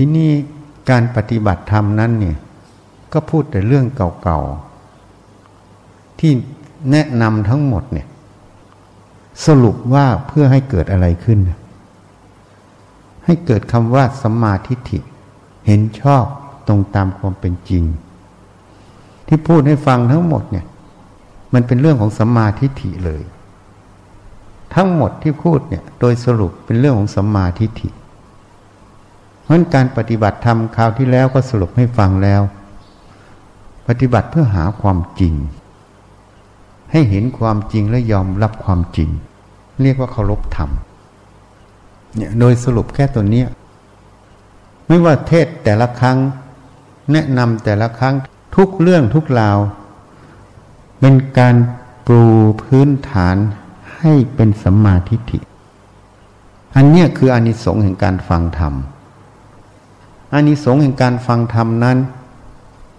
ที่นี่การปฏิบัติธรรมนั้นเนี่ยก็พูดแต่เรื่องเก่าๆ ที่แนะนำทั้งหมดเนี่ยสรุปว่าเพื่อให้เกิดอะไรขึ้น ให้เกิดคำว่าสัมมาทิฏฐิ เห็นชอบตรงตามความเป็นจริง ที่พูดให้ฟังทั้งหมดเนี่ยมันเป็นเรื่องของสัมมาทิฏฐิเลย ทั้งหมดที่พูดเนี่ยโดยสรุปเป็นเรื่องของสัมมาทิฏฐิ เพราะการปฏิบัติธรรมคราวที่แล้วก็สรุปให้ฟังแล้ว ปฏิบัติเพื่อหาความจริง ให้เห็นความจริงและยอมรับความจริง เรียกว่าเคารพธรรมเนี่ยโดยสรุปแค่ตัวเนี้ยไม่ว่าเทศแต่ละครั้ง แนะนำแต่ละครั้งทุกเรื่องทุกราว เป็นการปูพื้นฐานให้เป็นสัมมาทิฏฐิ อันเนี้ยคืออานิสงส์แห่งการฟังธรรม อานิสงส์แห่งการฟังธรรมนั้น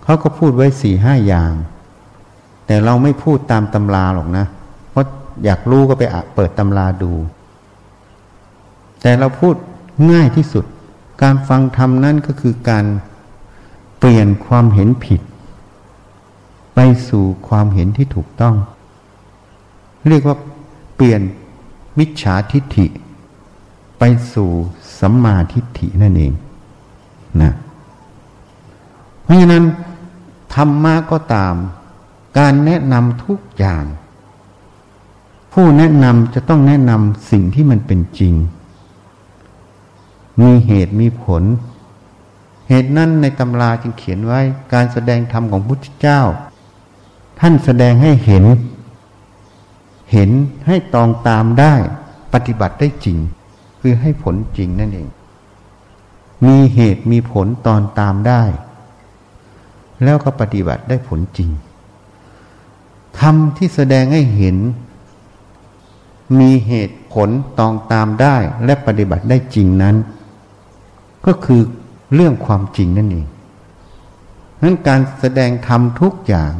เขาก็พูดไว้สี่ห้าอย่าง แต่เราไม่พูดตามตำราหรอกนะ เพราะอยากรู้ก็ไปเปิดตำราดู แต่เราพูดง่ายที่สุด การฟังธรรมนั้นก็คือการเปลี่ยนความเห็นผิด ไปสู่ความเห็นที่ถูกต้อง เรียกว่าเปลี่ยนมิจฉาทิฏฐิ ไปสู่สัมมาทิฏฐินั่นเอง นะเพราะฉะนั้นธรรมะก็ตาม การแนะนำทุกอย่าง ผู้แนะนำจะต้องแนะนำสิ่งที่มันเป็นจริง มีเหตุมีผล เหตุนั้นในตำราจึงเขียนไว้ การแสดงธรรมของพุทธเจ้า ท่านแสดงให้เห็น เห็นให้ตองตามได้ ปฏิบัติได้จริง คือให้ผลจริงนั่นเอง มีเหตุมีผลตอนตามได้ แล้วก็ปฏิบัติได้ผลจริงทำที่แสดงให้เห็น มีเหตุผลตองตามได้และปฏิบัติได้จริงนั้น ก็คือเรื่องความจริงนั่นเองนั้นการแสดงธรรมทุกอย่าง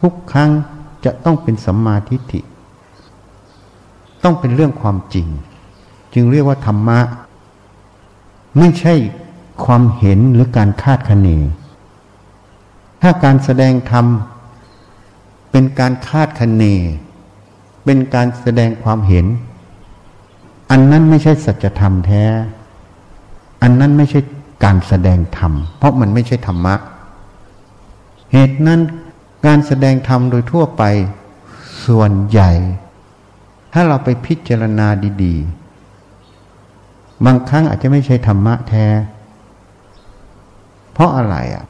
ทุกครั้งจะต้องเป็นสัมมาทิฏฐิ ต้องเป็นเรื่องความจริง จึงเรียกว่าธรรมะ ไม่ใช่ความเห็นหรือการคาดคะเน ถ้าการแสดงธรรมเป็นการคาดคะเน เป็นการแสดงความเห็น อันนั้นไม่ใช่สัจธรรมแท้ อันนั้นไม่ใช่การแสดงธรรม เพราะมันไม่ใช่ธรรมะ เหตุนั้นการแสดงธรรมโดยทั่วไปส่วนใหญ่ ถ้าเราไปพิจารณาดี ๆ บางครั้งอาจจะไม่ใช่ธรรมะแท้ เพราะอะไรอะ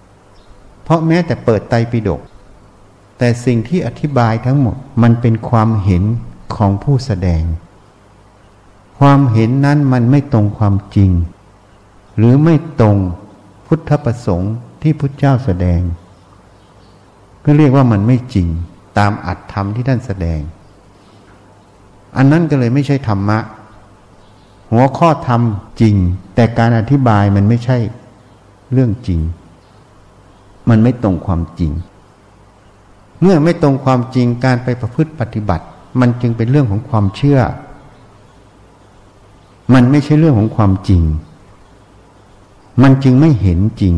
เพราะแม้แต่เปิดไตปิฎกแต่สิ่งที่อธิบายทั้งหมดมันเป็นความเห็นของผู้แสดง ความเห็นนั้นมันไม่ตรงความจริง หรือไม่ตรงพุทธประสงค์ที่พุทธเจ้าแสดง ก็เรียกว่ามันไม่จริงตามอัตธรรมที่ท่านแสดง อันนั้นก็เลยไม่ใช่ธรรมะ หัวข้อธรรมจริง แต่การอธิบายมันไม่ใช่เรื่องจริง มันไม่ตรงความจริง เมื่อไม่ตรงความจริงการไปประพฤติปฏิบัติ มันจึงเป็นเรื่องของความเชื่อ มันไม่ใช่เรื่องของความจริง มันจึงไม่เห็นจริง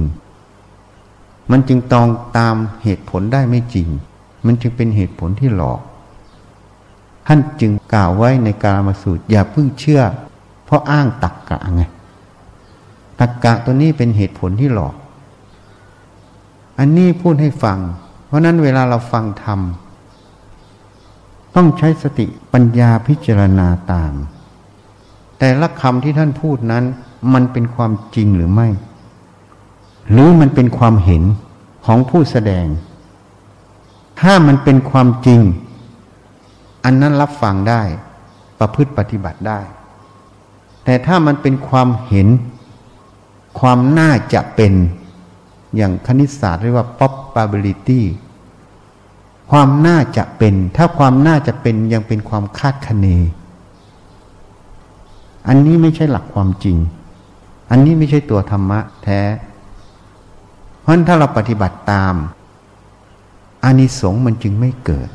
มันจึงตองตามเหตุผลได้ไม่จริง มันจึงเป็นเหตุผลที่หลอกท่านจึงกล่าวไว้ในกาลมาสูตรอย่าเพิ่งเชื่อ ราะอ้างตักกะไงตักกะตัวนี้เป็นเหตุผลที่หลอก อันนี้พูดให้ฟัง เพราะนั้นเวลาเราฟังธรรมต้องใช้สติปัญญาพิจารณาตาม แต่ละคำที่ท่านพูดนั้น มันเป็นความจริงหรือไม่ หรือมันเป็นความเห็นของผู้แสดง ถ้ามันเป็นความจริง อันนั้นรับฟังได้ ประพฤติปฏิบัติได้ แต่ถ้ามันเป็นความเห็น ความน่าจะเป็นอย่างคณิตศาสตร์เรียกว่า probability ความน่าจะเป็น ถ้าความน่าจะเป็นยังเป็นความคาดคะเน อันนี้ไม่ใช่หลักความจริง อันนี้ไม่ใช่ตัวธรรมะแท้ เพราะถ้าเราปฏิบัติตามอานิสงส์มันจึงไม่เกิด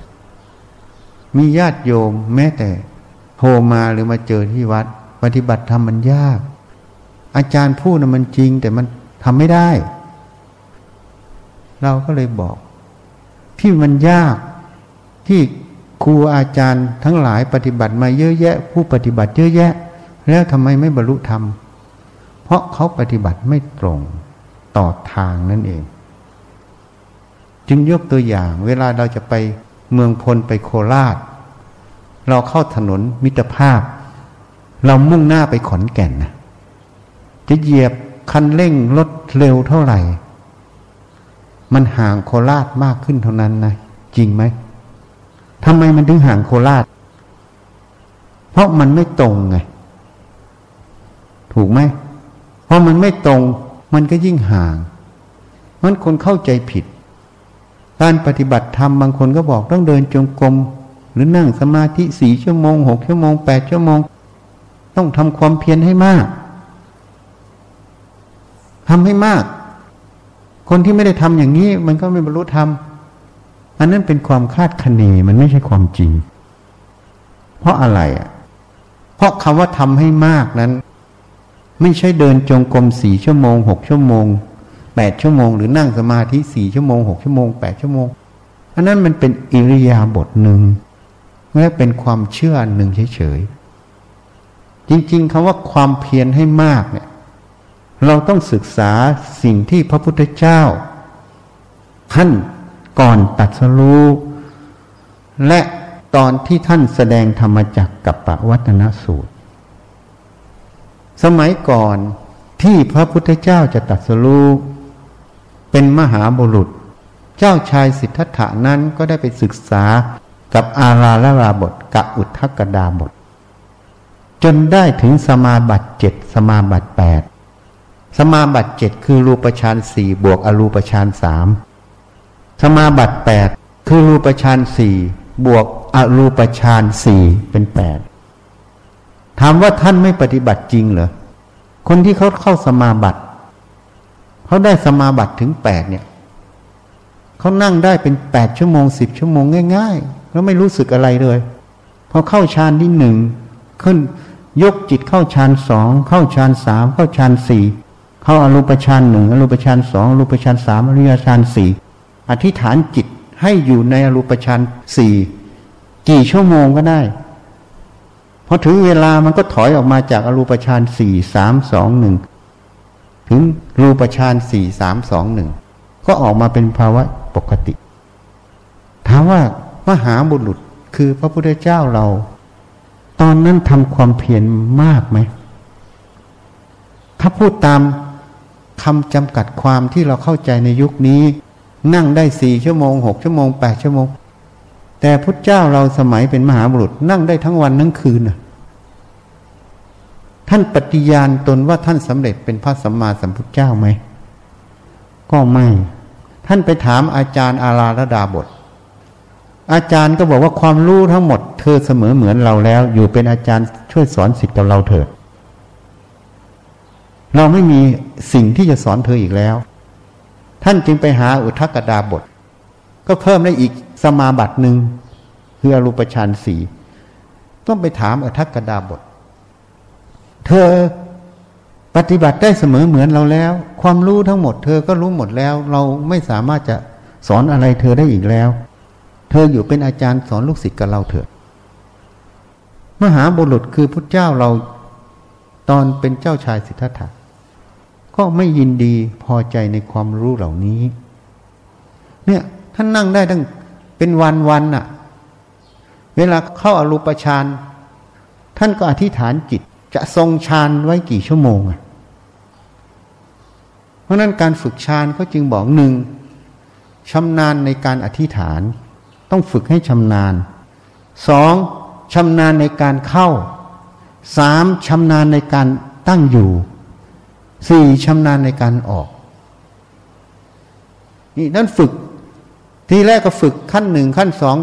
มีญาติโยมแม้แต่โทรมาหรือมาเจอที่วัด ปฏิบัติธรรมมันยาก อาจารย์พูดนะมันจริง แต่มันทำไม่ได้ เราก็เลยบอก ที่มันยากที่ครูอาจารย์ทั้งหลายปฏิบัติมาเยอะแยะ ผู้ปฏิบัติเยอะแยะ แล้วทำไมไม่บรรลุธรรม เพราะเขาปฏิบัติไม่ตรงต่อทางนั่นเอง จึงยกตัวอย่าง เวลาเราจะไปเมืองพลไปโคราช เราเข้าถนนมิตรภาพ เรามุ่งหน้าไปขอนแก่นนะจะเหยียบคันเร่งรถเร็วเท่าไหร่ มันห่างโคราชมากขึ้นเท่านั้นนะจริงไหมทำไมมันถึงห่างโคราช เพราะมันไม่ตรงไง ถูกไหม เพราะมันไม่ตรง มันก็ยิ่งห่าง มันคนเข้าใจผิด การปฏิบัติธรรมบางคนก็บอกต้องเดินจงกรมหรือนั่งสมาธิสี่ชั่วโมงหกชั่วโมงแปดชั่วโมง ต้องทำความเพียรให้มากทำให้มาก คนที่ไม่ได้ทำอย่างนี้ มันก็ไม่บรรลุธรรมอันนั้นเป็นความคาดคะเนมันไม่ใช่ความจริง เพราะอะไรอะ เพราะคำว่าทำให้มากนั้น ไม่ใช่เดินจงกรมสี่ชั่วโมงหกชั่วโมงแปดชั่วโมงหรือนั่งสมาธิสี่ชั่วโมงหกชั่วโมงแปดชั่วโมงอันนั้นมันเป็นอิริยาบถหนึ่งและเป็นความเชื่อหนึ่งเฉยๆ จริงๆคำว่าความเพียรให้มากเนี่ยเราต้องศึกษาสิ่งที่พระพุทธเจ้า ท่านก่อนตัดสรู้และตอนที่ท่านแสดงธรรมจักกับปวัตนสูตร สมัยก่อนที่พระพุทธเจ้าจะตัดสรู้เป็นมหาบุรุษ เจ้าชายสิทธัตถานั้นก็ได้ไปศึกษากับอาราละราบทกับอุทธกดาบท จนได้ถึงสมาบัติเจ็ดสมาบัติแปดสมาบัติเจ็ดคือรูปฌานสี่บวกอรูปฌานสามสมาบัติแปดคือรูปฌานสี่บวกอรูปฌานสี่เป็นแปดถามว่าท่านไม่ปฏิบัติจริงเหรอคนที่เขาเข้าสมาบัติเขาได้สมาบัติถึงแปดเนี่ยเขานั่งได้เป็นแปดชั่วโมงสิบชั่วโมงง่ายๆแล้วไม่รู้สึกอะไรเลยพอเข้าฌานที่หนึ่ง ขึ้น ยกจิตเข้าฌานสองเข้าฌานสามเข้าฌานสี่เข้าอรูปฌานหนึ่งอรูปฌานสองอรูปฌานสามอริยฌานสี่อธิษฐานจิตให้อยู่ในอรูปฌานสี่กี่ชั่วโมงก็ได้พอถึงเวลามันก็ถอยออกมาจากอรูปฌานสี่สามสองหนึ่งถึงรูปฌานสี่สามสองหนึ่งก็ออกมาเป็นภาวะปกติ ถามว่ามหาบุรุษคือพระพุทธเจ้าเรา ตอนนั้นทำความเพียรมากไหม ถ้าพูดตามคำจำกัดความที่เราเข้าใจในยุคนี้ นั่งได้สี่ชั่วโมงหกชั่วโมงแปดชั่วโมง แต่พุทธเจ้าเราสมัยเป็นมหาบุรุษ นั่งได้ทั้งวันทั้งคืนน่ะท่านปฏิญาณตนว่าท่านสำเร็จเป็นพระสัมมาสัมพุทธเจ้าไหม ก็ไม่ ท่านไปถามอาจารย์อาราลดาบท อาจารย์ก็บอกว่าความรู้ทั้งหมด เธอเสมอเหมือนเราแล้ว อยู่เป็นอาจารย์ช่วยสอนสิทธิ์กับเราเถิดเราไม่มีสิ่งที่จะสอนเธออีกแล้ว ท่านจึงไปหาอุทกดาบท ก็เพิ่มได้อีกสมาบัติหนึ่งคืออรูปฌานสี่ต้องไปถามอุทกดาบท เธอปฏิบัติได้เสมอเหมือนเราแล้ว ความรู้ทั้งหมด เธอก็รู้หมดแล้ว เราไม่สามารถจะสอนอะไรเธอได้อีกแล้ว เธออยู่เป็นอาจารย์สอนลูกศิษย์กับเราเถอะมหาบุรุษคือพุทธเจ้าเราตอนเป็นเจ้าชายสิทธัตถะก็ไม่ยินดีพอใจในความรู้เหล่านี้ เนี่ยท่านนั่งได้ตั้งเป็นวันวันน่ะ เวลาเข้าอารูปฌานท่านก็อธิษฐานจิตจะทรงฌานไว้กี่ชั่วโมงอะเพราะนั้นการฝึกฌานก็จึงบอกหนึ่งชำนาญในการอธิษฐาน ต้องฝึกให้ชำนาญสองชำนาญในการเข้าสามชำนาญในการตั้งอยู่สี่ชำนาญในการออก นี่นั่นฝึก ทีแรกก็ฝึกขั้นหนึ่งขั้นสอง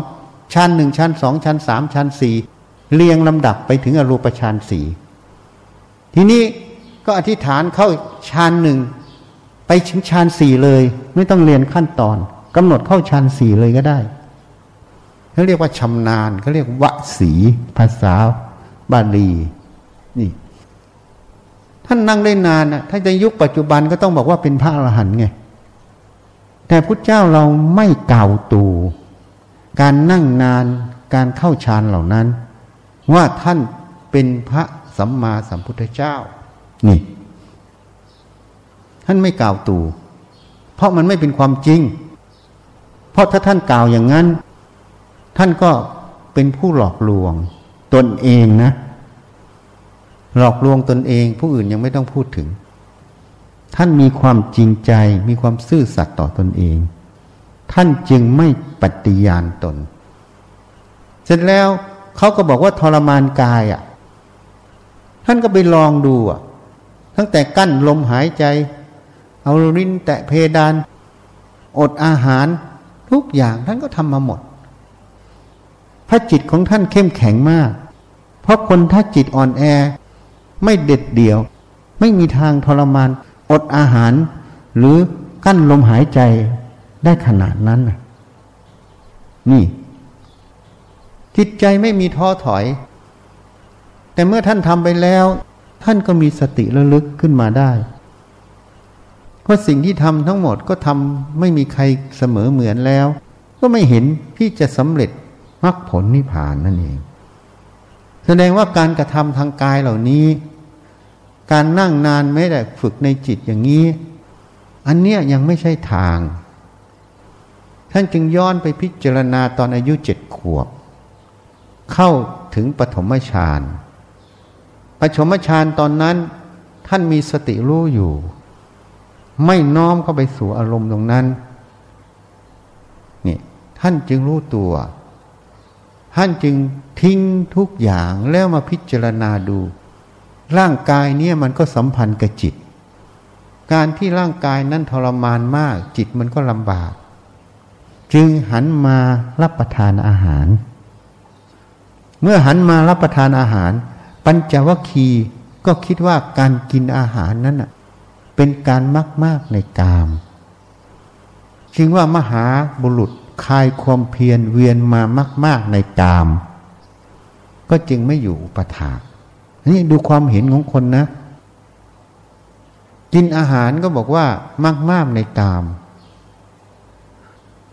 ชั้นหนึ่งชั้นสองชั้นสามชั้นสี่เรียงลำดับไปถึงอรูปฌานสี่ทีนี้ก็อธิษฐานเข้าฌานหนึ่งไปถึงฌานสี่เลย ไม่ต้องเรียนขั้นตอนกำหนดเข้าฌานสี่เลยก็ได้ เขาเรียกว่าชำนาญเขาเรียกวสีภาษาบาลีนี่ ท่านนั่งได้นานนะถ้าในยุคปัจจุบันก็ต้องบอกว่าเป็นพระอรหันต์ไง แต่พุทธเจ้าเราไม่เก่าตูการนั่งนานการเข้าฌานเหล่านั้น ว่าท่านเป็นพระสัมมาสัมพุทธเจ้า นี่ ท่านไม่กล่าวตู่เพราะมันไม่เป็นความจริง เพราะถ้าท่านกล่าวอย่างนั้น ท่านก็เป็นผู้หลอกลวง ตนเองนะ หลอกลวงตนเอง ผู้อื่นยังไม่ต้องพูดถึง ท่านมีความจริงใจมีความซื่อสัตย์ต่อตนเอง ท่านจึงไม่ปฏิญาณตน เสร็จแล้วเขาก็บอกว่าทรมานกายอะ่ะ ท่านก็ไปลองดูอะ ตั้งแต่กั้นลมหายใจ เอาลิ้นแตะเพดาน อดอาหารทุกอย่างท่านก็ทำมาหมด พระจิตของท่านเข้มแข็งมาก เพราะคนถ้าจิตอ่อนแอ ไม่เด็ดเดี่ยว ไม่มีทางทรมาน อดอาหาร หรือกั้นลมหายใจได้ขนาดนั้นนี่ จิตใจไม่มีท้อถอย แต่เมื่อท่านทำไปแล้ว ท่านก็มีสติระลึกขึ้นมาได้เพราะสิ่งที่ทำทั้งหมดก็ทำไม่มีใครเสมอเหมือนแล้ว ก็ไม่เห็นที่จะสำเร็จ มรรคผลนิพพานนั่นเอง แสดงว่าการกระทำทางกายเหล่านี้ การนั่งนานไม่ได้ฝึกในจิตอย่างนี้ อันเนี้ยยังไม่ใช่ทาง ท่านจึงย้อนไปพิจารณาตอนอายุเจ็ดขวบ เข้าถึงปฐมฌานปฐมฌานตอนนั้นท่านมีสติรู้อยู่ ไม่น้อมเข้าไปสู่อารมณ์ตรงนั้นนี่ท่านจึงรู้ตัว ท่านจึงทิ้งทุกอย่างแล้วมาพิจารณาดู ร่างกายเนี่ยมันก็สัมพันธ์กับจิต การที่ร่างกายนั้นทรมานมาก จิตมันก็ลำบาก จึงหันมารับประทานอาหาร เมื่อหันมารับประทานอาหาร ปัญจวัคคีย์ก็คิดว่าการกินอาหารนั้นเป็นการมากมากในกาม จึงว่ามหาบุรุษ คลายความเพียรเวียนมามากมากในกาม ก็จึงไม่อยู่อุปถานี่ดูความเห็นของคนนะ กินอาหารก็บอกว่ามากมากในกาม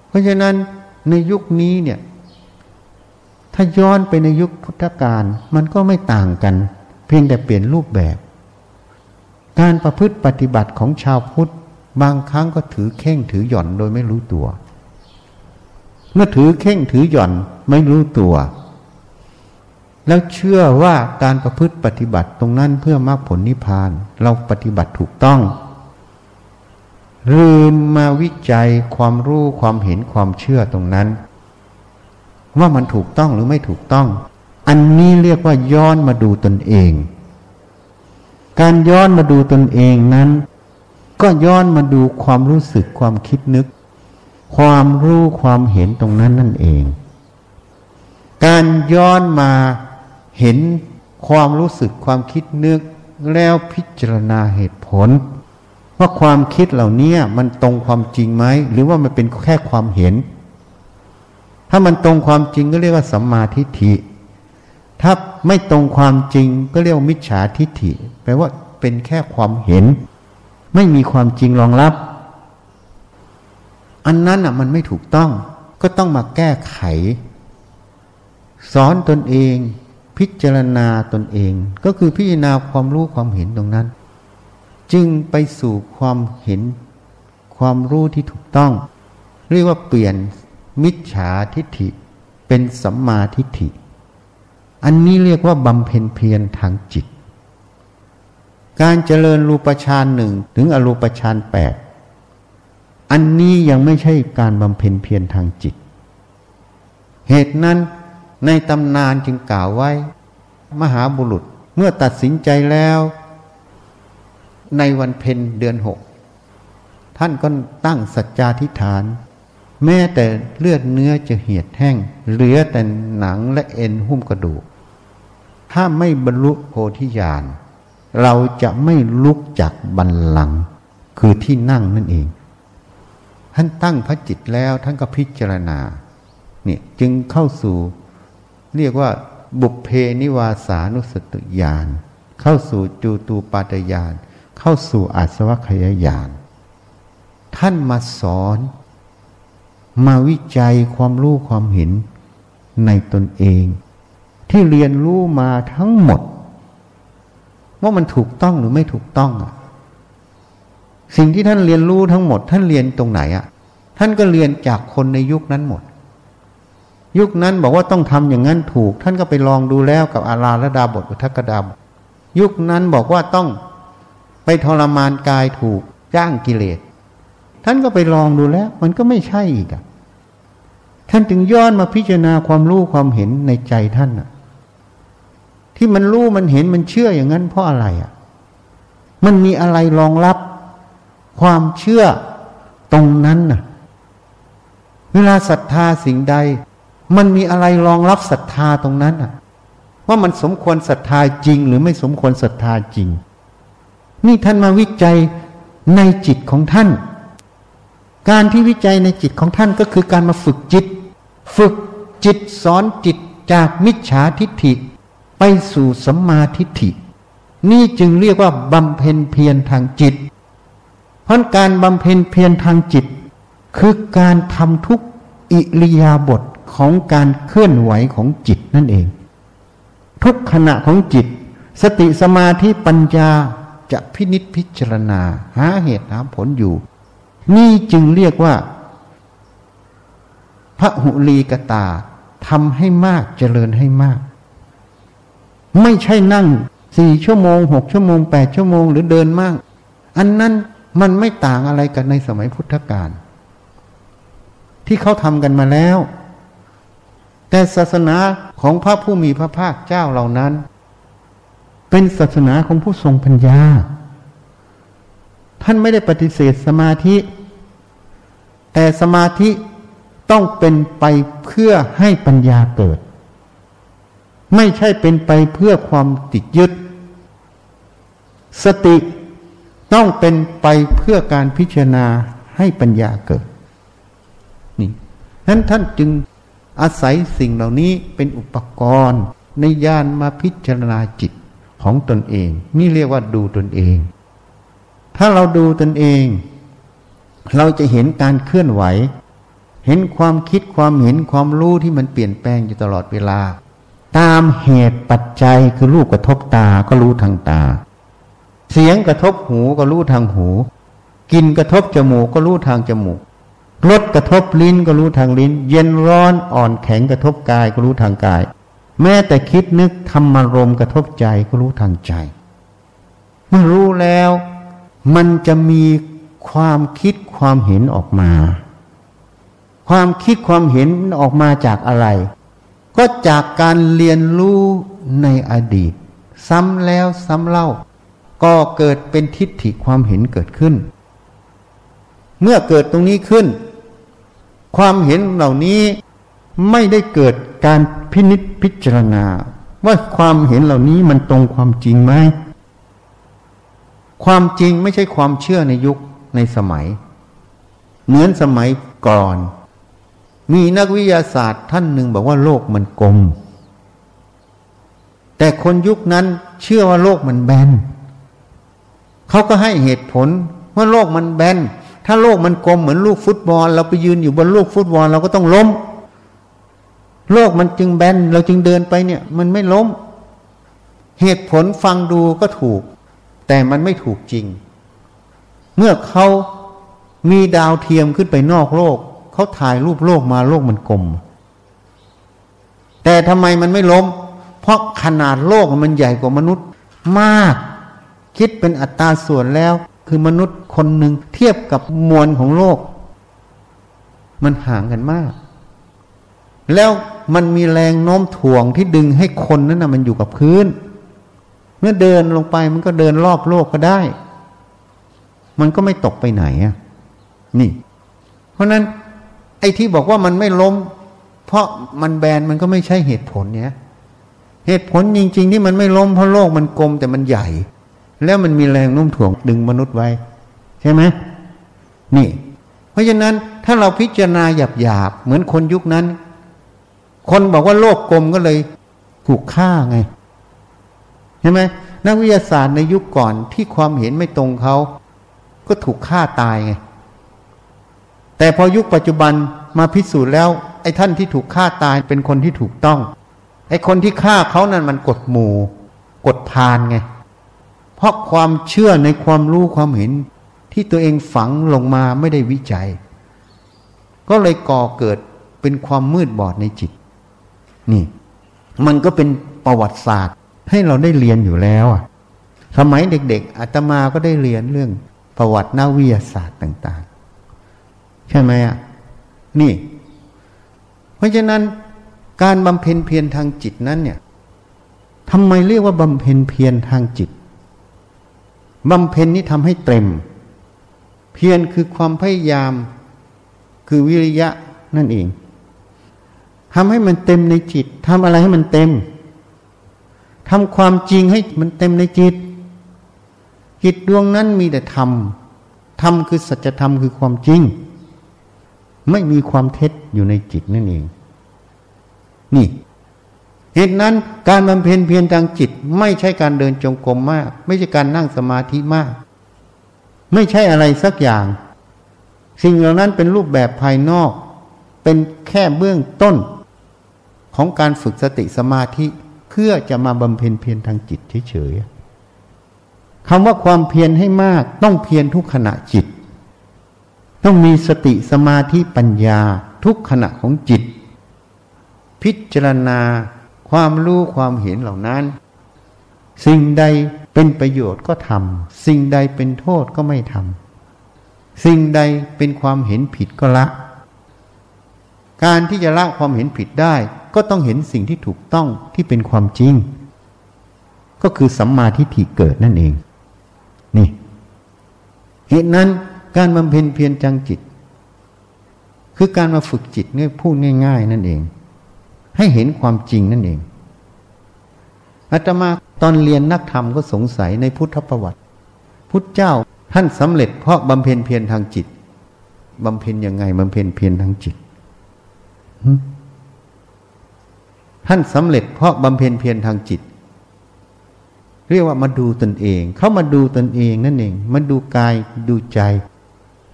เพราะฉะนั้นในยุคนี้เนี่ย ถ้าย้อนไปในยุคพุทธกาลมันก็ไม่ต่างกัน เพียงแต่เปลี่ยนรูปแบบ การประพฤติปฏิบัติของชาวพุทธบางครั้งก็ถือเข่งถือหย่อนโดยไม่รู้ตัว เมื่อถือเข่งถือหย่อนไม่รู้ตัว แล้วเชื่อว่าการประพฤติปฏิบัติตรงนั้นเพื่อมรรคผลนิพพาน เราปฏิบัติถูกต้องลืมมาวิจัยความรู้ความเห็นความเชื่อตรงนั้น ว่ามันถูกต้องหรือไม่ถูกต้อง อันนี้เรียกว่าย้อนมาดูตนเอง การย้อนมาดูตนเองนั้น ก็ย้อนมาดูความรู้สึกความคิดนึก ความรู้ความเห็นตรงนั้นนั่นเอง การย้อนมาเห็นความรู้สึกความคิดนึกแล้วพิจารณาเหตุผล ว่าความคิดเหล่านี้มันตรงความจริงไหมหรือว่ามันเป็นแค่ความเห็น ถ้ามันตรงความจริงก็เรียกว่าสัมมาทิฏฐิ ถ้าไม่ตรงความจริงก็เรียกว่ามิจฉาทิฏฐิ แปลว่าเป็นแค่ความเห็น ไม่มีความจริงรองรับ อันนั้นอะมันไม่ถูกต้อง ก็ต้องมาแก้ไข สอนตนเอง พิจารณาตนเอง ก็คือพิจารณาความรู้ความเห็นตรงนั้น จึงไปสู่ความเห็นความรู้ที่ถูกต้อง เรียกว่าเปลี่ยนมิจฉาทิฏฐิเป็นสัมมาทิฏฐิ อันนี้เรียกว่าบำเพ็ญเพียรทางจิต การเจริญรูปฌานหนึ่งถึงอรูปฌานแปด อันนี้ยังไม่ใช่การบำเพ็ญเพียรทางจิต เหตุนั้นในตำนานจึงกล่าวไว้ มหาบุรุษเมื่อตัดสินใจแล้ว ในวันเพ็ญเดือนหกท่านก็ตั้งสัจจาธิฐาน แม้แต่เลือดเนื้อจะเหี่ยดแห้ง เหลือแต่หนังและเอ็นหุ้มกระดูก ถ้าไม่บรรลุโพธิญาณเราจะไม่ลุกจากบันลัง คือที่นั่งนั่นเอง ท่านตั้งพระจิตแล้วท่านก็พิจารณาเนี่ยจึงเข้าสู่ เรียกว่าบุพเพนิวาสานุสติญาณเข้าสู่จูตูปาตยานเข้าสู่อาสวัคยายานท่านมาสอน มาวิจัยความรู้ความเห็นในตนเอง ที่เรียนรู้มาทั้งหมด ว่ามันถูกต้องหรือไม่ถูกต้องอะ สิ่งที่ท่านเรียนรู้ทั้งหมด ท่านเรียนตรงไหนอะ ท่านก็เรียนจากคนในยุคนั้นหมด ยุคนั้นบอกว่าต้องทำอย่างนั้นถูก ท่านก็ไปลองดูแล้วกับอาราละดาบทอุทกดามยุคนั้นบอกว่าต้องไปทรมานกายถูกจ้างกิเลส ท่านก็ไปลองดูแล้ว มันก็ไม่ใช่อีกอะท่านถึงย้อนมาพิจารณาความรู้ความเห็นในใจท่านอะที่มันรู้มันเห็นมันเชื่ออย่างนั้นเพราะอะไรอะ มันมีอะไรรองรับ ความเชื่อตรงนั้นน่ะ เวลาศรัทธาสิ่งใด มันมีอะไรรองรับศรัทธาตรงนั้นน่ะ ว่ามันสมควรศรัทธาจริง หรือไม่สมควรศรัทธาจริง นี่ท่านมาวิจัยในจิตของท่าน การที่วิจัยในจิตของท่านก็คือการมาฝึกจิต ฝึกจิตสอนจิตจากมิจฉาทิฏฐิไปสู่สัมมาทิฏฐิ นี่จึงเรียกว่าบำเพ็ญเพียรทางจิต เพราะการบำเพ็ญเพียรทางจิต คือการทำทุกอิริยาบถของการเคลื่อนไหวของจิตนั่นเอง ทุกขณะของจิต สติสมาธิปัญญาจะพินิษพิจารณา หาเหตุหาผลอยู่ นี่จึงเรียกว่าพระหุลีกตาทำให้มากเจริญให้มาก ไม่ใช่นั่งสี่ชั่วโมงหกชั่วโมงแปดชั่วโมงหรือเดินมาก อันนั้น มันไม่ต่างอะไรกันในสมัยพุทธกาลที่เขาทำกันมาแล้ว แต่ศาสนาของพระผู้มีพระภาคเจ้าเหล่านั้น เป็นศาสนาของผู้ทรงปัญญา ท่านไม่ได้ปฏิเสธสมาธิ แต่สมาธิต้องเป็นไปเพื่อให้ปัญญาเกิด ไม่ใช่เป็นไปเพื่อความติดยึด สติ ต้องเป็นไปเพื่อการพิจารณาให้ปัญญาเกิด นี่นั้นท่านจึงอาศัยสิ่งเหล่านี้เป็นอุปกรณ์ ในญาณมาพิจารณาจิตของตนเอง นี่เรียกว่าดูตนเอง ถ้าเราดูตนเอง เราจะเห็นการเคลื่อนไหว เห็นความคิดความเห็นความรู้ที่มันเปลี่ยนแปลงอยู่ตลอดเวลา ตามเหตุปัจจัยคือรูปกระทบตาก็รู้ทางตา เสียงกระทบหูก็รู้ทางหู กินกระทบจมูกก็รู้ทางจมูกรสกระทบลิ้นก็รู้ทางลิ้น เย็นร้อนอ่อนแข็งกระทบกายก็รู้ทางกาย แม้แต่คิดนึกธรรมารมกระทบใจก็รู้ทางใจ เมื่อรู้แล้ว มันจะมีความคิดความเห็นออกมา ความคิดความเห็นออกมาจากอะไร ก็จากการเรียนรู้ในอดีต ซ้ำแล้วซ้ำเล่า ก็เกิดเป็นทิฏฐิความเห็นเกิดขึ้น เมื่อเกิดตรงนี้ขึ้น ความเห็นเหล่านี้ไม่ได้เกิดการพินิษพิจารณา ว่าความเห็นเหล่านี้มันตรงความจริงไหมความจริงไม่ใช่ความเชื่อในยุคในสมัย เหมือนสมัยก่อน มีนักวิทยาศาสตร์ท่านหนึ่งบอกว่าโลกมันกลม แต่คนยุคนั้นเชื่อว่าโลกมันแบน เขาก็ให้เหตุผลว่าโลกมันแบน ถ้าโลกมันกลมเหมือนลูกฟุตบอล เราไปยืนอยู่บนลูกฟุตบอลเราก็ต้องล้ม โลกมันจึงแบน เราจึงเดินไปเนี่ย มันไม่ล้ม เหตุผลฟังดูก็ถูก แต่มันไม่ถูกจริง เมื่อเขามีดาวเทียมขึ้นไปนอกโลก เขาถ่ายรูปโลกมาโลกมันกลม แต่ทำไมมันไม่ล้ม เพราะขนาดโลกมันใหญ่กว่ามนุษย์มาก คิดเป็นอัตราส่วนแล้ว คือมนุษย์คนหนึ่งเทียบกับมวลของโลก มันห่างกันมาก แล้วมันมีแรงโน้มถ่วงที่ดึงให้คนนั้นนะมันอยู่กับพื้น เมื่อเดินลงไปมันก็เดินรอบโลกก็ได้ มันก็ไม่ตกไปไหนอะนี่ เพราะนั้นไอ้ที่บอกว่ามันไม่ล้ม เพราะมันแบนมันก็ไม่ใช่เหตุผลเนี้ยเหตุผลจริง ๆ ที่มันไม่ล้มเพราะโลกมันกลมแต่มันใหญ่ แล้วมันมีแรงโน้มถ่วงดึงมนุษย์ไว้ ใช่ไหมนี่ เพราะฉะนั้นถ้าเราพิจารณาหยาบหยาบเหมือนคนยุคนั้น คนบอกว่าโลกกลมก็เลยถูกฆ่าไงใช่ไหมนักวิทยาศาสตร์ในยุคก่อนที่ความเห็นไม่ตรงเขาก็ถูกฆ่าตายไงแต่พอยุคปัจจุบันมาพิสูจน์แล้ว ไอ้ท่านที่ถูกฆ่าตายเป็นคนที่ถูกต้อง ไอ้คนที่ฆ่าเขานั้นมันกดหมู่ กดพานไง เพราะความเชื่อในความรู้ความเห็น ที่ตัวเองฝังลงมาไม่ได้วิจัย ก็เลยก่อเกิดเป็นความมืดบอดในจิต นี่ มันก็เป็นประวัติศาสตร์ ให้เราได้เรียนอยู่แล้วอะสมัยเด็ก ๆอาตมาก็ได้เรียนเรื่องประวัตินาวิทยาศาสตร์ต่าง ๆ ใช่ไหมอะนี่ เพราะฉะนั้นการบำเพ็ญเพียรทางจิตนั้นเนี่ยทำไมเรียกว่าบำเพ็ญเพียรทางจิต บำเพ็ญนี้ทำให้เต็ม เพียรคือความพยายาม คือวิริยะนั่นเองทำให้มันเต็มในจิตทำอะไรให้มันเต็มทำความจริงให้มันเต็มในจิต จิตดวงนั้นมีแต่ธรรม ธรรมคือสัจธรรมคือความจริง ไม่มีความเท็จอยู่ในจิตนั่นเอง นี่ เหตุนั้นการบำเพ็ญเพียรทางจิต ไม่ใช่การเดินจงกรมมาก ไม่ใช่การนั่งสมาธิมาก ไม่ใช่อะไรสักอย่าง สิ่งเหล่านั้นเป็นรูปแบบภายนอก เป็นแค่เบื้องต้น ของการฝึกสติสมาธิเพื่อจะมาบำเพ็ญเพียรทางจิตเฉยๆคำว่าความเพียรให้มากต้องเพียรทุกขณะจิต ต้องมีสติสมาธิปัญญาทุกขณะของจิต พิจารณา ความรู้ความเห็นเหล่านั้น สิ่งใดเป็นประโยชน์ก็ทำสิ่งใดเป็นโทษก็ไม่ทำสิ่งใดเป็นความเห็นผิดก็ละ การที่จะละความเห็นผิดได้ ก็ต้องเห็นสิ่งที่ถูกต้องที่เป็นความจริง ก็คือสัมมาทิฏฐิเกิดนั่นเอง นี่เหตุนั้นการบำเพ็ญเพียรจังจิต คือการมาฝึกจิตง่ยพูดง่าย ๆ นั่นเอง ให้เห็นความจริงนั่นเองอาตมาตอนเรียนนักธรรมก็สงสัยในพุทธประวัติ พุทธเจ้าท่านสำเร็จเพราะบำเพ็ญเพียรทางจิตบำเพ็ญยังไงบำเพ็ญเพียรทางจิตท่านสำเร็จเพราะบำเพ็ญเพียรทางจิต เรียกว่ามาดูตนเอง เขามาดูตนเองนั่นเองมาดูกายดูใจ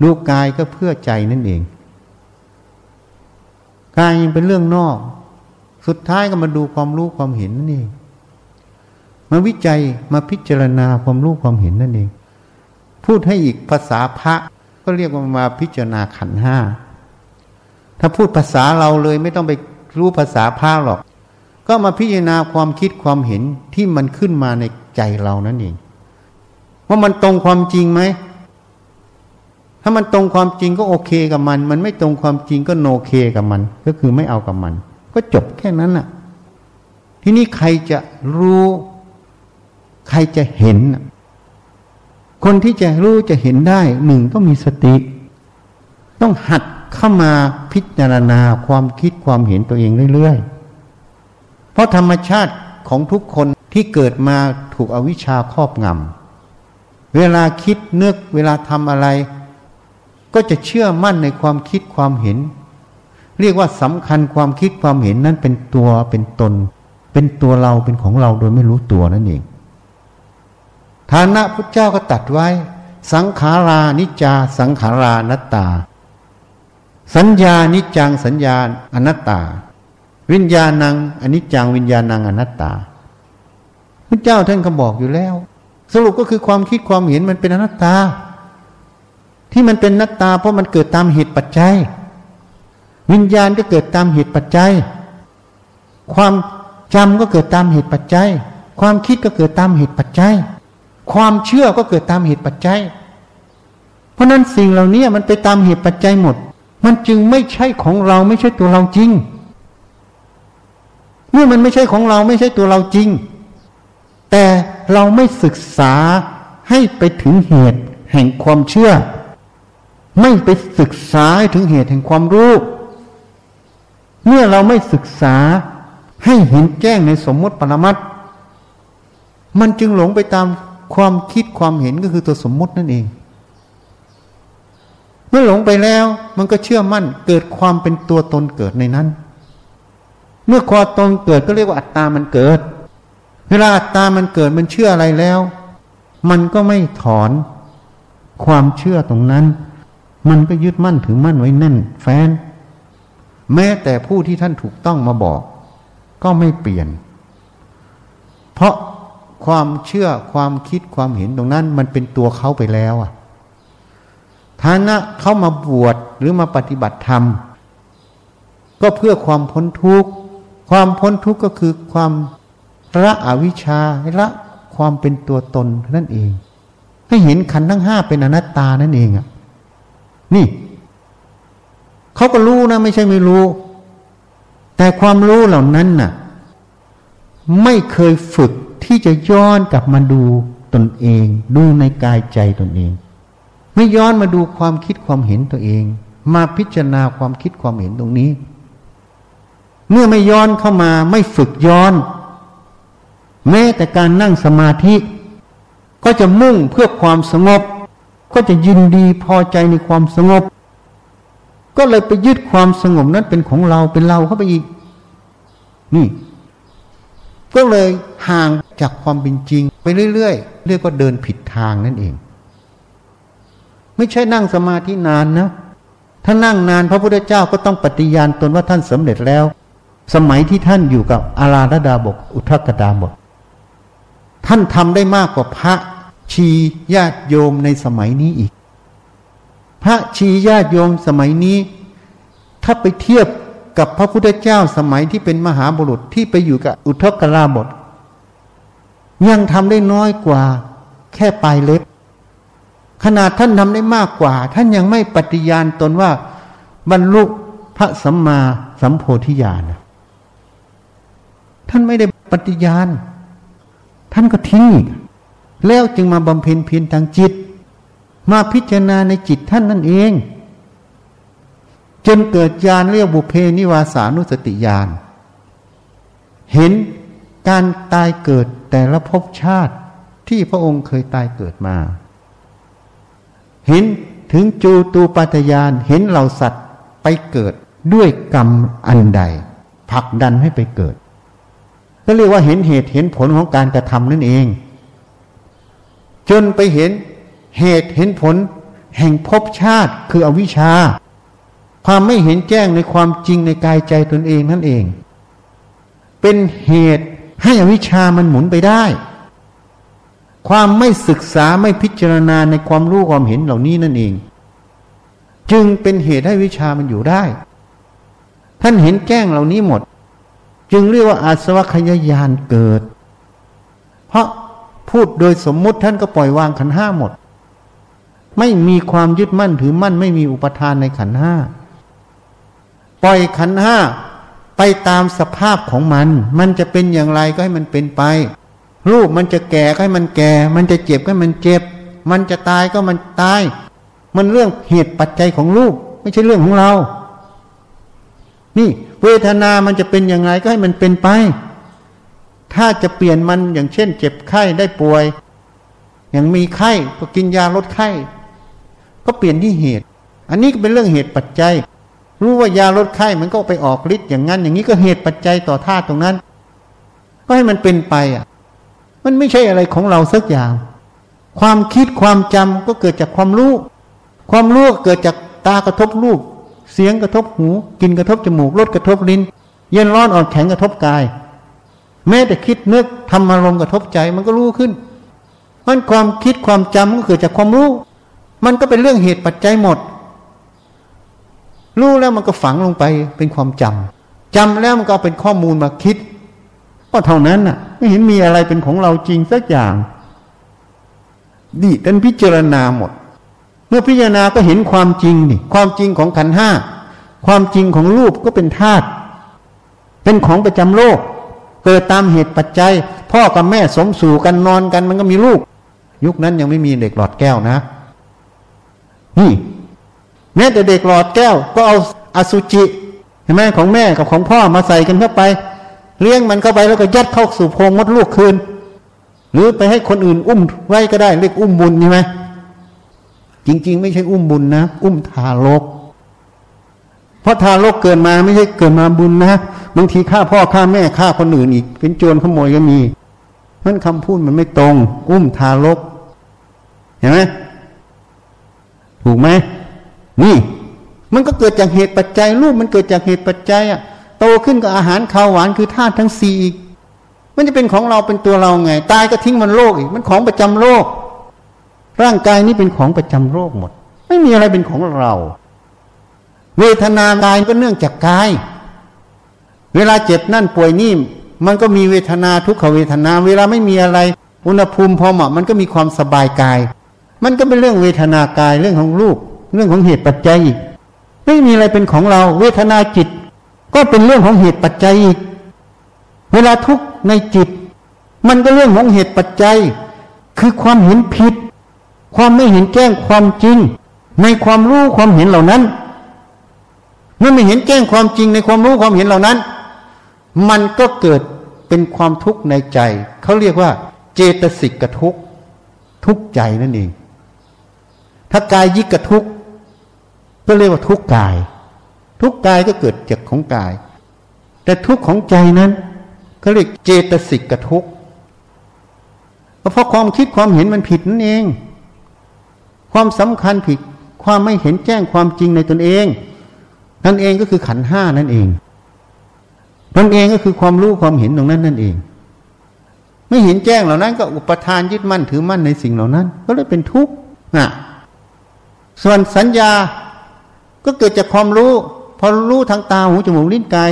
ดูกายก็เพื่อใจนั่นเองกายยังเป็นเรื่องนอก สุดท้ายก็มาดูความรู้ความเห็นนั่นเองมาวิจัยมาพิจารณาความรู้ความเห็นนั่นเอง พูดให้อีกภาษาพระก็เรียกว่ามาพิจารณาขันห้าถ้าพูดภาษาเราเลยไม่ต้องไปรู้ภาษาพระหรอก ก็มาพิจารณาความคิดความเห็นที่มันขึ้นมาในใจเรานั่นเอง ว่ามันตรงความจริงไหมถ้ามันตรงความจริงก็โอเคกับมัน มันไม่ตรงความจริงก็โนเคกับมัน ก็คือไม่เอากับมัน ก็จบแค่นั้นน่ะ ทีนี้ใครจะรู้ ใครจะเห็น คนที่จะรู้จะเห็นได้หนึ่งต้องมีสติ ต้องหัดเข้ามาพิจารณาความคิดความเห็นตัวเองเรื่อยๆ เพราะธรรมชาติของทุกคนที่เกิดมาถูกอวิชชาครอบงำเวลาคิดนึกเวลาทำอะไร ก็จะเชื่อมั่นในความคิดความเห็น เรียกว่าสำคัญความคิดความเห็นนั้นเป็นตัวเป็นตน เป็นตัวเราเป็นของเราโดยไม่รู้ตัวนั่นเองฐานะพุทธเจ้าก็ตัดไว้ สังขารานิจา สังขารานัตตา สัญญานิจังสัญญาอนัตตา วิญญาณังอนิจจังวิญญาณังอนัตตาพระเจ้าท่านก็บอกอยู่แล้ว สรุปก็คือความคิดความเห็นมันเป็นอนัตตา ที่มันเป็นนัตตาเพราะมันเกิดตามเหตุปัจจัย วิญญาณก็เกิดตามเหตุปัจจัย ความจำก็เกิดตามเหตุปัจจัย ความคิดก็เกิดตามเหตุปัจจัย ความเชื่อก็เกิดตามเหตุปัจจัย เพราะนั้นสิ่งเหล่านี้มันไปตามเหตุปัจจัยหมด มันจึงไม่ใช่ของเราไม่ใช่ตัวเราจริงเมื่อมันไม่ใช่ของเราไม่ใช่ตัวเราจริง แต่เราไม่ศึกษาให้ไปถึงเหตุแห่งความเชื่อ ไม่ไปศึกษาถึงเหตุแห่งความรู้ เมื่อเราไม่ศึกษาให้เห็นแจ้งในสมมติปรมัตมันจึงหลงไปตามความคิดความเห็นก็คือตัวสมมตินั่นเอง เมื่อหลงไปแล้วมันก็เชื่อมั่นเกิดความเป็นตัวตนเกิดในนั้น เมื่อความตนเกิดก็เรียกว่าอัตตามันเกิด เวลาอัตตามันเกิดมันเชื่ออะไรแล้ว มันก็ไม่ถอนความเชื่อตรงนั้น มันก็ยึดมั่นถือมั่นไว้แน่น แฟน แม้แต่ผู้ที่ท่านถูกต้องมาบอก ก็ไม่เปลี่ยน เพราะความเชื่อความคิดความเห็นตรงนั้น มันเป็นตัวเขาไปแล้วอะฐานะเขามาบวชหรือมาปฏิบัติธรรม ก็เพื่อความพ้นทุกข์ความพ้นทุกข์ก็คือความละอวิชชาละความเป็นตัวตนนั่นเอง ให้เห็นขันทั้งห้าเป็นอนัตตานั่นเองอะนี่ เขาก็รู้นะไม่ใช่ไม่รู้ แต่ความรู้เหล่านั้นน่ะ ไม่เคยฝึกที่จะย้อนกลับมาดูตนเอง ดูในกายใจตนเอง ไม่ย้อนมาดูความคิดความเห็นตัวเอง มาพิจารณาความคิดความเห็นตรงนี้ เมื่อไม่ย้อนเข้ามาไม่ฝึกย้อน แม้แต่การนั่งสมาธิ ก็จะมุ่งเพื่อความสงบ ก็จะยินดีพอใจในความสงบ ก็เลยไปยึดความสงบนั้นเป็นของเราเป็นเราเข้าไปอีก นี่ ก็เลยห่างจากความเป็นจริง ไปเรื่อยๆเรียกว่าเดินผิดทางนั่นเอง ไม่ใช่นั่งสมาธินานนะถ้านั่งนานพระพุทธเจ้าก็ต้องปฏิญาณตนว่าท่านสำเร็จแล้ว สมัยที่ท่านอยู่กับอาราธดาบกอุทกดาบกท่านทำได้มากกว่าพระชีญาติโยมในสมัยนี้อีก พระชีญาติโยมสมัยนี้ ถ้าไปเทียบกับพระพุทธเจ้าสมัยที่เป็นมหาบุรุษที่ไปอยู่กับอุทกราบทยังทำได้น้อยกว่าแค่ปลายเล็บ ขนาดท่านทำได้มากกว่า ท่านยังไม่ปฏิญาณตนว่าบรรลุพระสัมมาสัมโพธิญาณท่านไม่ได้ปฏิญาณ ท่านก็ทิ้งแล้วจึงมาบำเพ็ญเพียรทางจิต มาพิจารณาในจิตท่านนั่นเอง จนเกิดญาณเรียกบุเพนิวาสานุสติญาณเห็นการตายเกิดแต่ละภพชาติที่พระองค์เคยตายเกิดมา เห็นถึงจูตูปัตยานเห็นเหล่าสัตว์ไปเกิดด้วยกรรมอันใดผลักดันให้ไปเกิด ก็เรียกว่าเห็นเหตุเห็นผลของการกระทำนั่นเอง จนไปเห็น เหตุเห็นผลแห่งภพชาติคืออวิชชา ความไม่เห็นแจ้งในความจริงในกายใจตนเองนั่นเอง เป็นเหตุให้อวิชามันหมุนไปได้ ความไม่ศึกษาไม่พิจารณาในความรู้ความเห็นเหล่านี้นั่นเอง จึงเป็นเหตุให้วิชามันอยู่ได้ ท่านเห็นแจ้งเหล่านี้หมด จึงเรียกว่าอาสวัคยายานเกิด เพราะพูดโดยสมมุติท่านก็ปล่อยวางขันห้าหมด ไม่มีความยึดมั่นถือมั่น ไม่มีอุปทานในขันห้าปล่อยขันห้าไปตามสภาพของมัน มันจะเป็นอย่างไรก็ให้มันเป็นไป รูปมันจะแก่ก็ให้มันแก่ มันจะเจ็บก็ให้มันเจ็บ มันจะตายก็มันตาย มันเรื่องเหตุปัจจัยของรูป ไม่ใช่เรื่องของเรา นี่เวทนา มันจะเป็นอย่างไรก็ให้มันเป็นไป ถ้าจะเปลี่ยนมันอย่างเช่น เจ็บไข้ได้ป่วย อย่างมีไข้ก็กินยาลดไข้ ก็เปลี่ยนที่เหตุ อันนี้ก็เป็นเรื่องเหตุปัจจัย รู้ว่ายาลดไข้มันก็ไปออกฤทธิ์อย่างนั้น อย่างนี้ก็เหตุปัจจัยต่อธาตุตรงนั้น ก็ให้มันเป็นไปอะ มันไม่ใช่อะไรของเราสักอย่าง ความคิดความจำก็เกิดจากความรู้ ความรู้เกิดจากตากระทบรูป เสียงกระทบหูกินกระทบจมูกรสกระทบลิ้น เย็นร้อนอ่อนแข็งกระทบกาย แม้แต่คิดนึกทำอารมณ์กระทบใจมันก็รู้ขึ้นมันความคิดความจำก็เกิดจากความรู้ มันก็เป็นเรื่องเหตุปัจจัยหมด รู้แล้วมันก็ฝังลงไปเป็นความจำจำแล้วมันก็เป็นข้อมูลมาคิด ก็เท่านั้นน่ะ ไม่เห็นมีอะไรเป็นของเราจริงสักอย่างดิท่านพิจารณาหมด เมื่อพิจารณาก็เห็นความจริงนี่ความจริงของขันห้าความจริงของรูปก็เป็นธาตุเป็นของประจำโลก เกิดตามเหตุปัจจัย พ่อกับแม่สมสู่กันนอนกันมันก็มีลูก ยุคนั้นยังไม่มีเด็กหลอดแก้วนะ นี่ แม้แต่เด็กหลอดแก้ว ก็เอาอสุจิเห็นไหมของแม่กับของพ่อมาใส่กันเข้าไป เลี้ยงมันเข้าไปแล้วก็ยัดเข้าสู่โพรงมดลูกคืน หรือไปให้คนอื่นอุ้มไว้ก็ได้เรียกอุ้มบุญใช่ไหมจริง ๆ ไม่ใช่อุ้มบุญนะ อุ้มทารกเพราะทารกเกิดมาไม่ใช่เกิดมาบุญนะบางทีฆ่าพ่อฆ่าแม่ฆ่าคนอื่นอีก เป็นโจรขโมยก็มีมันคำพูดมันไม่ตรง อุ้มทารก เห็นไหม ถูกไหมนี่ มันก็เกิดจากเหตุปัจจัย รูปมันเกิดจากเหตุปัจจัยอะโตขึ้นกับอาหารข้าวหวานคือธาตุทั้งสี่อีก มันจะเป็นของเราเป็นตัวเราไง ตายก็ทิ้งมันโลกอีก มันของประจำโลก ร่างกายนี้เป็นของประจำโลกหมด ไม่มีอะไรเป็นของเรา เวทนากายก็เนื่องจากกาย เวลาเจ็บนั่นป่วยนี่ มันก็มีเวทนาทุกขเวทนา เวลาไม่มีอะไร อุณหภูมิพอเหมาะมันก็มีความสบายกาย มันก็เป็นเรื่องเวทนากายเรื่องของรูป เรื่องของเหตุปัจจัยอีก ไม่มีอะไรเป็นของเราเวทนาจิต ก็เป็นเรื่องของเหตุปัจจัยอีก เวลาทุกข์ในจิต มันก็เรื่องของเหตุปัจจัย คือความเห็นผิด ความไม่เห็นแจ้งความจริง ในความรู้ความเห็นเหล่านั้น เมื่อไม่เห็นแจ้งความจริงในความรู้ความเห็นเหล่านั้น มันก็เกิดเป็นความทุกข์ในใจ เขาเรียกว่า เจตสิกกทุกทุกใจนั่นเอง ถ้ากายยิกกทุกก็เรียกว่าทุกกาย ทุกกายก็เกิดจากของกาย แต่ทุกของใจนั้นเขาเรียกเจตสิกกทุกเพราะความคิดความเห็นมันผิดนั่นเอง ความสำคัญผิด ความไม่เห็นแจ้งความจริงในตนเอง นั่นเองก็คือขันห้านั่นเองนั่นเองก็คือความรู้ความเห็นตรงนั้นนั่นเอง ไม่เห็นแจ้งเหล่านั้น ก็อุปทานยึดมั่นถือมั่นในสิ่งเหล่านั้น ก็เลยเป็นทุกข์นะ ส่วนสัญญาก็เกิดจากความรู้ พอรู้ทางตาหูจมูกลิ้นกาย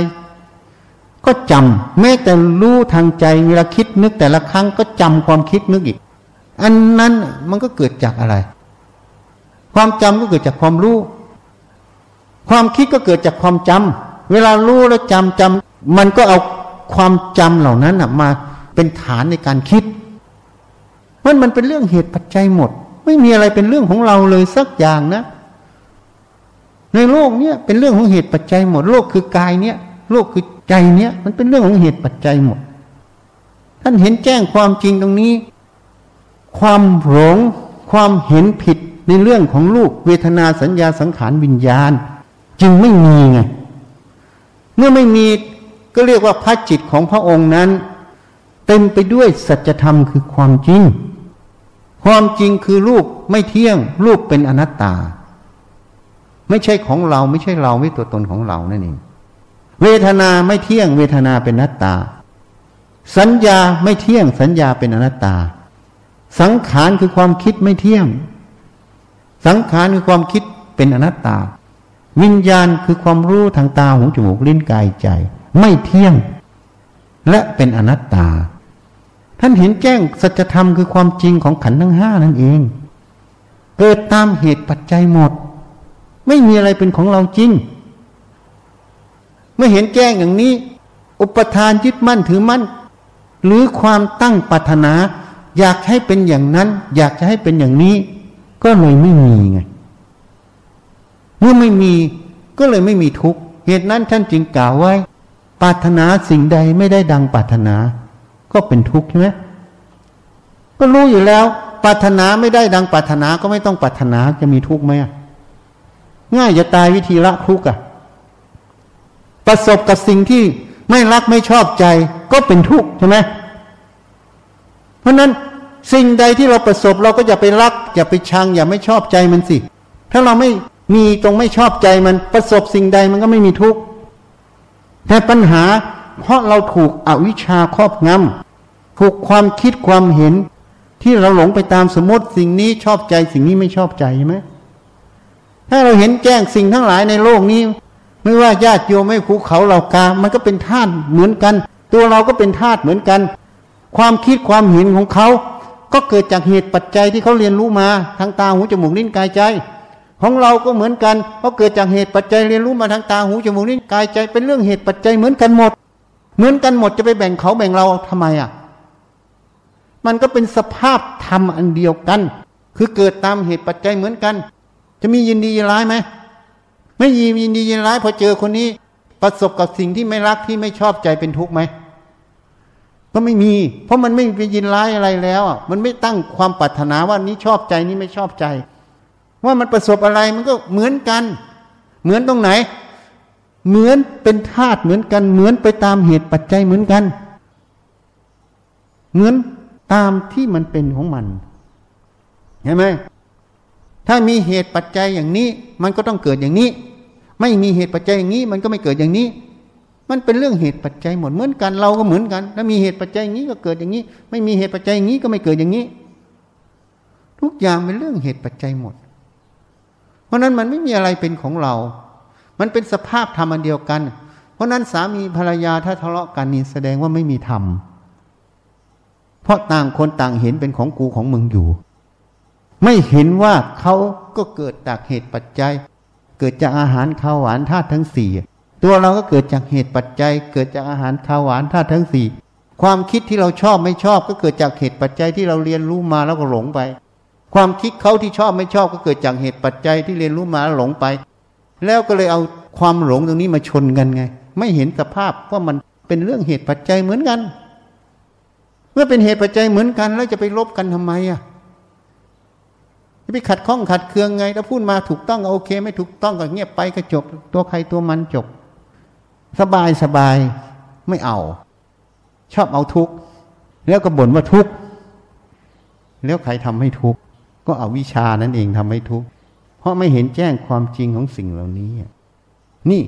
ก็จำแม้แต่รู้ทางใจเวลาคิดนึกแต่ละครั้งก็จำความคิดนึกอีก อันนั้นมันก็เกิดจากอะไร ความจำก็เกิดจากความรู้ ความคิดก็เกิดจากความจำเวลารู้แล้วจำจำมันก็เอาความจำเหล่านั้นมาเป็นฐานในการคิดมันมันเป็นเรื่องเหตุปัจจัยหมด ไม่มีอะไรเป็นเรื่องของเราเลยสักอย่างนะ ในโลกเนี้ยเป็นเรื่องของเหตุปัจจัยหมด โลกคือกายเนี้ยโลกคือใจเนี้ยมันเป็นเรื่องของเหตุปัจจัยหมด ท่านเห็นแจ้งความจริงตรงนี้ ความหลงความเห็นผิดในเรื่องของลูกเวทนาสัญญาสังขารวิญญาณ จึงไม่มีไงเมื่อไม่มีก็เรียกว่าพระจิตของพระองค์นั้น เต็มไปด้วยสัจธรรมคือความจริง ความจริงคือรูปไม่เที่ยง รูปเป็นอนัตตา ไม่ใช่ของเราไม่ใช่เราไม่ตัวตนของเรานั่นเองเวทนาไม่เที่ยง เวทนาเป็นอนัตตา สัญญาไม่เที่ยง สัญญาเป็นอนัตตา สังขารคือความคิดไม่เที่ยง สังขารคือความคิดเป็นอนัตตา วิญญาณคือความรู้ทางตาหูจมูกลิ้นกายใจ ไม่เที่ยง และเป็นอนัตตา ท่านเห็นแจ้งสัจธรรมคือความจริงของขันธ์ทั้งห้านั่นเอง เกิดตามเหตุปัจจัยหมด ไม่มีอะไรเป็นของเราจริง เมื่อเห็นแจ้งอย่างนี้ อุปทานยึดมั่นถือมั่น หรือความตั้งปรารถนา อยากให้เป็นอย่างนั้น อยากจะให้เป็นอย่างนี้ ก็เลยไม่มีไงเมื่อไม่มีก็เลยไม่มีทุกข์เหตุนั้นท่านจึงกล่าวไว้ปรารถนาสิ่งใดไม่ได้ดังปรารถนา ก็เป็นทุกข์ใช่ไหมก็รู้อยู่แล้วปรารถนาไม่ได้ดังปรารถนาก็ไม่ต้องปรารถนาจะมีทุกข์ไหมง่ายจะตายวิธีละทุกข์อะ ประสบกับสิ่งที่ไม่รักไม่ชอบใจ ก็เป็นทุกข์ใช่ไหมเพราะนั้นสิ่งใดที่เราประสบเราก็อย่าไปรัก อย่าไปชัง อย่าไม่ชอบใจมันสิ ถ้าเราไม่มีตรงไม่ชอบใจมันประสบสิ่งใดมันก็ไม่มีทุกข์แต่ปัญหา เพราะเราถูกอวิชชาครอบงำถูกความคิดความเห็น ที่เราหลงไปตามสมมติสิ่งนี้ชอบใจสิ่งนี้ไม่ชอบใจใช่ไหมถ้าเราเห็นแจ้งสิ่งทั้งหลายในโลกนี้ ไม่ว่าญาติโยมไม่ภูเขาเหล่ากา มันก็เป็นธาตุเหมือนกัน ตัวเราก็เป็นธาตุเหมือนกัน ความคิดความเห็นของเขา ก็เกิดจากเหตุปัจจัยที่เขาเรียนรู้มาทางตาหูจมูกลิ้นกายใจ ของเราก็เหมือนกันเพราะเกิดจากเหตุปัจจัยเรียนรู้มาทางตาหูจมูกนิ้วกายใจ เป็นเรื่องเหตุปัจจัยเหมือนกันหมด เหมือนกันหมดจะไปแบ่งเขาแบ่งเราทำไมอะ มันก็เป็นสภาพธรรมอันเดียวกัน คือเกิดตามเหตุปัจจัยเหมือนกัน จะมียินดียินร้ายไหมไม่ยินยินดียินร้ายพอเจอคนนี้ ประสบกับสิ่งที่ไม่รักที่ไม่ชอบใจเป็นทุกข์ไหมก็ไม่มี เพราะมันไม่ไปยินร้ายอะไรแล้วมันไม่ตั้งความปรารถนาว่านี้ชอบใจนี้ไม่ชอบใจ ว่ามันประสบอะไรมันก็เหมือนกัน เหมือนตรงไหน เหมือนเป็นธาตุเหมือนกัน เหมือนไปตามเหตุปัจจัยเหมือนกัน เหมือนตามที่มันเป็นของมันเห็นไหมถ้ามีเหตุปัจจัยอย่างนี้ มันก็ต้องเกิดอย่างนี้ ไม่มีเหตุปัจจัยอย่างนี้ มันก็ไม่เกิดอย่างนี้ มันเป็นเรื่องเหตุปัจจัยหมดเหมือนกันเราก็เหมือนกัน ถ้ามีเหตุปัจจัยอย่างนี้ก็เกิดอย่างนี้ ไม่มีเหตุปัจจัยอย่างนี้ก็ไม่เกิดอย่างนี้ ทุกอย่างเป็นเรื่องเหตุปัจจัยหมด เพราะนั้นมันไม่มีอะไรเป็นของเรา มันเป็นสภาพธรรมอันเดียวกัน เพราะนั้นสามีภรรยาถ้าทะเลาะกันนี่แสดงว่าไม่มีธรรม เพราะต่างคนต่างเห็นเป็นของกูของมึงอยู่ ไม่เห็นว่าเขาก็เกิดจากเหตุปัจจัย เกิดจากอาหารข้าวหวานธาตุทั้งสี่ตัวเราก็เกิดจากเหตุปัจจัย เกิดจากอาหารข้าวหวานธาตุทั้งสี่ความคิดที่เราชอบไม่ชอบก็เกิดจากเหตุปัจจัยที่เราเรียนรู้มาแล้วก็หลงไป ความคิดเขาที่ชอบไม่ชอบก็เกิดจากเหตุปัจจัยที่เรียนรู้มาแล้วหลงไป แล้วก็เลยเอาความหลงตรงนี้มาชนกันไง ไม่เห็นสภาพว่ามันเป็นเรื่องเหตุปัจจัยเหมือนกัน เมื่อเป็นเหตุปัจจัยเหมือนกัน แล้วจะไปลบกันทำไมอะจะไปขัดข้องขัดเคืองไง ถ้าพูดมาถูกต้องโอเค ไม่ถูกต้องก็เงียบไปก็จบ ตัวใครตัวมันจบ สบายสบายไม่เอา ชอบเอาทุกข์แล้วก็บ่นว่าทุกข์แล้วใครทำให้ทุกข์ก็เอาวิชานั่นเองทำให้ทุกข์ ราะไม่เห็นแจ้งความจริงของสิ่งเหล่านี้ นี่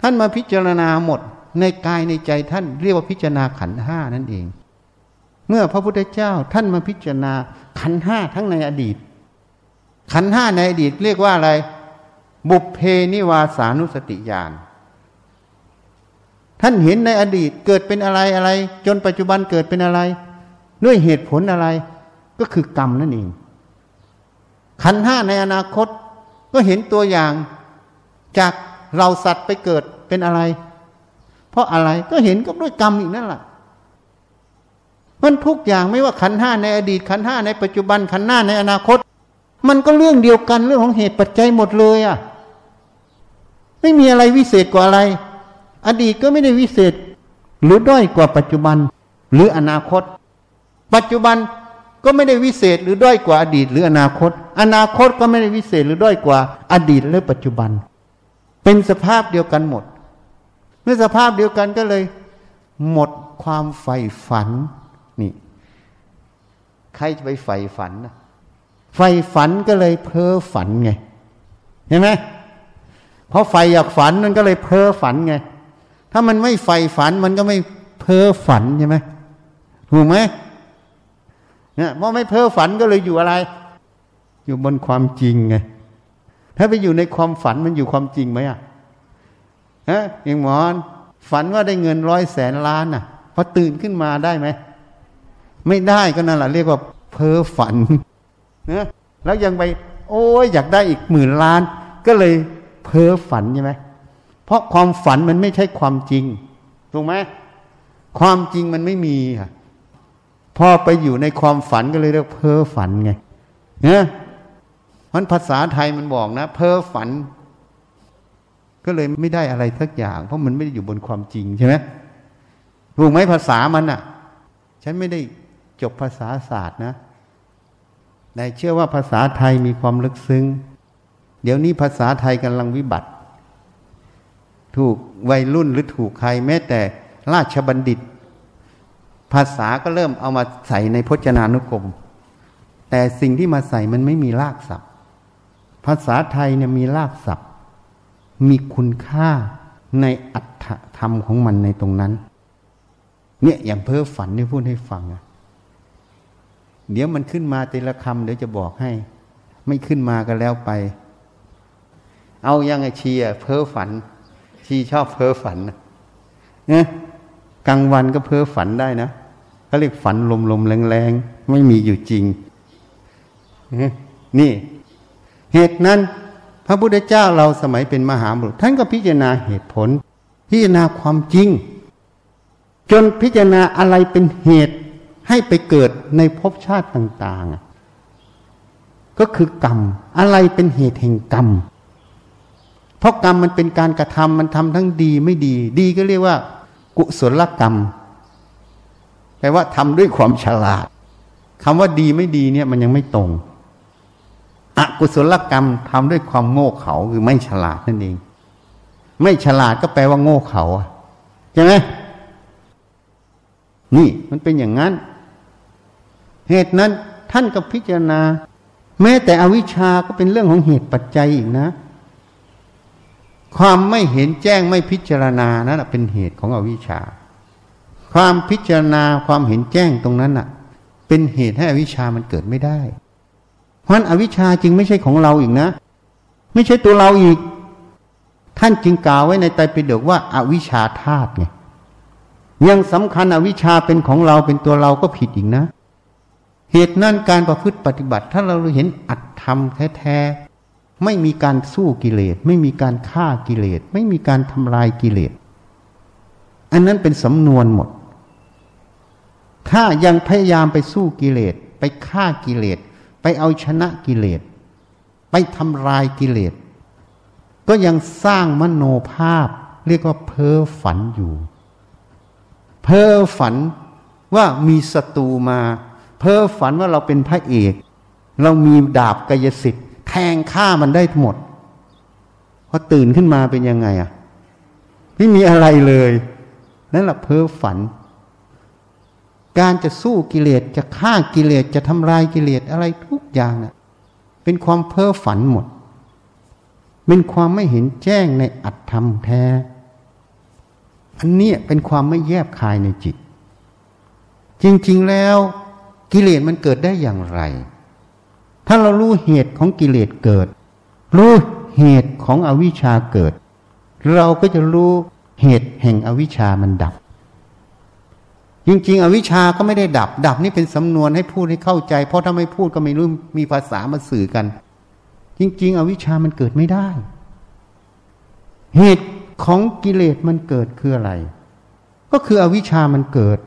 ท่านมาพิจารณาหมดในกายในใจท่านเรียกว่าพิจารณาขันห้านั่นเอง เมื่อพระพุทธเจ้าท่านมาพิจารณาขันห้าทั้งในอดีต ขันห้าในอดีตเรียกว่าอะไร บุพเพนิวาสานุสติญาณท่านเห็นในอดีตเกิดเป็นอะไรอะไร จนปัจจุบันเกิดเป็นอะไร ด้วยเหตุผลอะไร ก็คือกรรมนั่นเอง ขันห้าในอนาคตก็เห็นตัวอย่างจากเราสัตว์ไปเกิดเป็นอะไร เพราะอะไรก็เห็นก็ด้วยกรรมอีกนั่นแหละมันทุกอย่างไม่ว่าขันห้าในอดีตขันห้าในปัจจุบันขันห้าในอนาคต มันก็เรื่องเดียวกันเรื่องของเหตุปัจจัยหมดเลยอะ ไม่มีอะไรวิเศษกว่าอะไร อดีตก็ไม่ได้วิเศษ หรือด้อยกว่าปัจจุบัน หรืออนาคต ปัจจุบัน ก็ไม่ได้วิเศษหรือด้อยกว่าอดีตหรืออนาคต อนาคตก็ไม่ได้วิเศษหรือด้อยกว่าอดีตหรือปัจจุบัน เป็นสภาพเดียวกันหมด เมื่อสภาพเดียวกันก็เลย หมดความใฝ่ฝันนี่ ใครจะไปใฝ่ฝันนะใฝ่ฝันก็เลยเพ้อฝันไงเห็นไหมเพราะไฟอยากฝันมันก็เลยเพ้อฝันไง ถ้ามันไม่ใฝ่ฝันมันก็ไม่เพ้อฝันใช่ไหมถูกไหม เนี่ยเพราะไม่เพ้อฝันก็เลยอยู่อะไร อยู่บนความจริงไงถ้าไปอยู่ในความฝันมันอยู่ความจริงไหมอะฮะอย่างหมอนฝันว่าได้เงินร้อยแสนล้านอะพอตื่นขึ้นมาได้ไหมไม่ได้ก็นั่นแหละเรียกว่าเพ้อฝันนะแล้วยังไป โอ้ยอยากได้อีกหมื่นล้าน ก็เลยเพ้อฝันใช่ไหมเพราะความฝันมันไม่ใช่ความจริงถูกไหมความจริงมันไม่มีค่ะ พอไปอยู่ในความฝันก็เลยเรียกเพ้อฝันไงเนี่ยมันภาษาไทยมันบอกนะ เพ้อฝัน ก็เลยไม่ได้อะไรสักอย่าง เพราะมันไม่ได้อยู่บนความจริงใช่ไหมถูกไหมภาษามันอะ ฉันไม่ได้จบภาษาศาสตร์นะแต่เชื่อว่าภาษาไทยมีความลึกซึ้ง เดี๋ยวนี้ภาษาไทยกำลังวิบัติ ถูกวัยรุ่นหรือถูกใครแม้แต่ราชบัณฑิต ภาษาก็เริ่มเอามาใส่ในพจนานุกรม แต่สิ่งที่มาใส่มันไม่มีรากศัพท์ ภาษาไทยเนี่ยมีรากศัพท์ มีคุณค่าในอัตธรรมของมันในตรงนั้น เนี่ยอย่างเพ้อฝันที่พูดให้ฟังอะเดี๋ยวมันขึ้นมาแต่ละคำเดี๋ยวจะบอกให้ ไม่ขึ้นมาก็แล้วไป เอายังไงเชียเพ้อฝัน ชีชอบเพ้อฝันนะ กลางวันก็เพ้อฝันได้นะเขาเรียกฝันลมๆแรงๆ ไม่มีอยู่จริง นี่ เหตุนั้น พระพุทธเจ้าเราสมัยเป็นมหาบุรุษ ท่านก็พิจารณาเหตุผล พิจารณาความจริง จนพิจารณาอะไรเป็นเหตุให้ไปเกิดในภพชาติต่างๆ ก็คือกรรม อะไรเป็นเหตุแห่งกรรม เพราะกรรมมันเป็นการกระทำมันทำทั้งดีไม่ดี ดีก็เรียกว่า กุศลกรรมแปลว่าทำด้วยความฉลาดคำว่าดีไม่ดีเนี่ยมันยังไม่ตรงอกุศลกรรมทำด้วยความโง่เขลาคือไม่ฉลาดนั่นเอง ไม่ฉลาดก็แปลว่าโง่เขลาใช่ไหมนี่มันเป็นอย่างนั้น เหตุนั้นท่านก็พิจารณา แม้แต่อวิชชาก็เป็นเรื่องของเหตุปัจจัยอีกนะ ความไม่เห็นแจ้งไม่พิจารณานั่นเป็นเหตุของอวิชชา ความพิจารณาความเห็นแจ้งตรงนั้นน่ะ เป็นเหตุให้อวิชชามันเกิดไม่ได้ เพราะนั้นอวิชชาจึงไม่ใช่ของเราอีกนะ ไม่ใช่ตัวเราอีก ท่านจึงกล่าวไว้ในไตรปิฎกว่าอาวิชชาธาตุไงยังสำคัญอวิชชาเป็นของเราเป็นตัวเราก็ผิดอีกนะ เหตุนั้นการประพฤติปฏิบัติ ถ้าเราเห็นอัตธรรมแท้ๆ ไม่มีการสู้กิเลส ไม่มีการฆ่ากิเลส ไม่มีการทำลายกิเลส อันนั้นเป็นสำนวนหมด ถ้ายังพยายามไปสู้กิเลส ไปฆ่ากิเลส ไปเอาชนะกิเลส ไปทำลายกิเลส ก็ยังสร้างมโนภาพ เรียกว่าเพ้อฝันอยู่ เพ้อฝันว่ามีศัตรูมา เพ้อฝันว่าเราเป็นพระเอก เรามีดาบกายสิทธิ แทงฆ่ามันได้หมดพอตื่นขึ้นมาเป็นยังไงอะ ไม่มีอะไรเลย นั่นแหละเพ้อฝัน การจะสู้กิเลสจะฆ่ากิเลสจะทำลายกิเลสอะไรทุกอย่างน่ะเป็นความเพ้อฝันหมด เป็นความไม่เห็นแจ้งในอัตธรรมแท้ อันนี้เป็นความไม่แยบคายในจิต จริง ๆแล้วกิเลสมันเกิดได้อย่างไร ถ้าเรารู้เหตุของกิเลสเกิด รู้เหตุของอวิชชาเกิด เราก็จะรู้เหตุแห่งอวิชชามันดับ จริง ๆ อวิชชาก็ไม่ได้ดับ ดับนี่เป็นสำนวนให้พูดให้เข้าใจ เพราะถ้าไม่พูดก็ไม่รู้มีภาษามาสื่อกัน จริง ๆ อวิชชามันเกิดไม่ได้ เหตุของกิเลสมันเกิดคืออะไร ก็คืออวิชชามันเกิด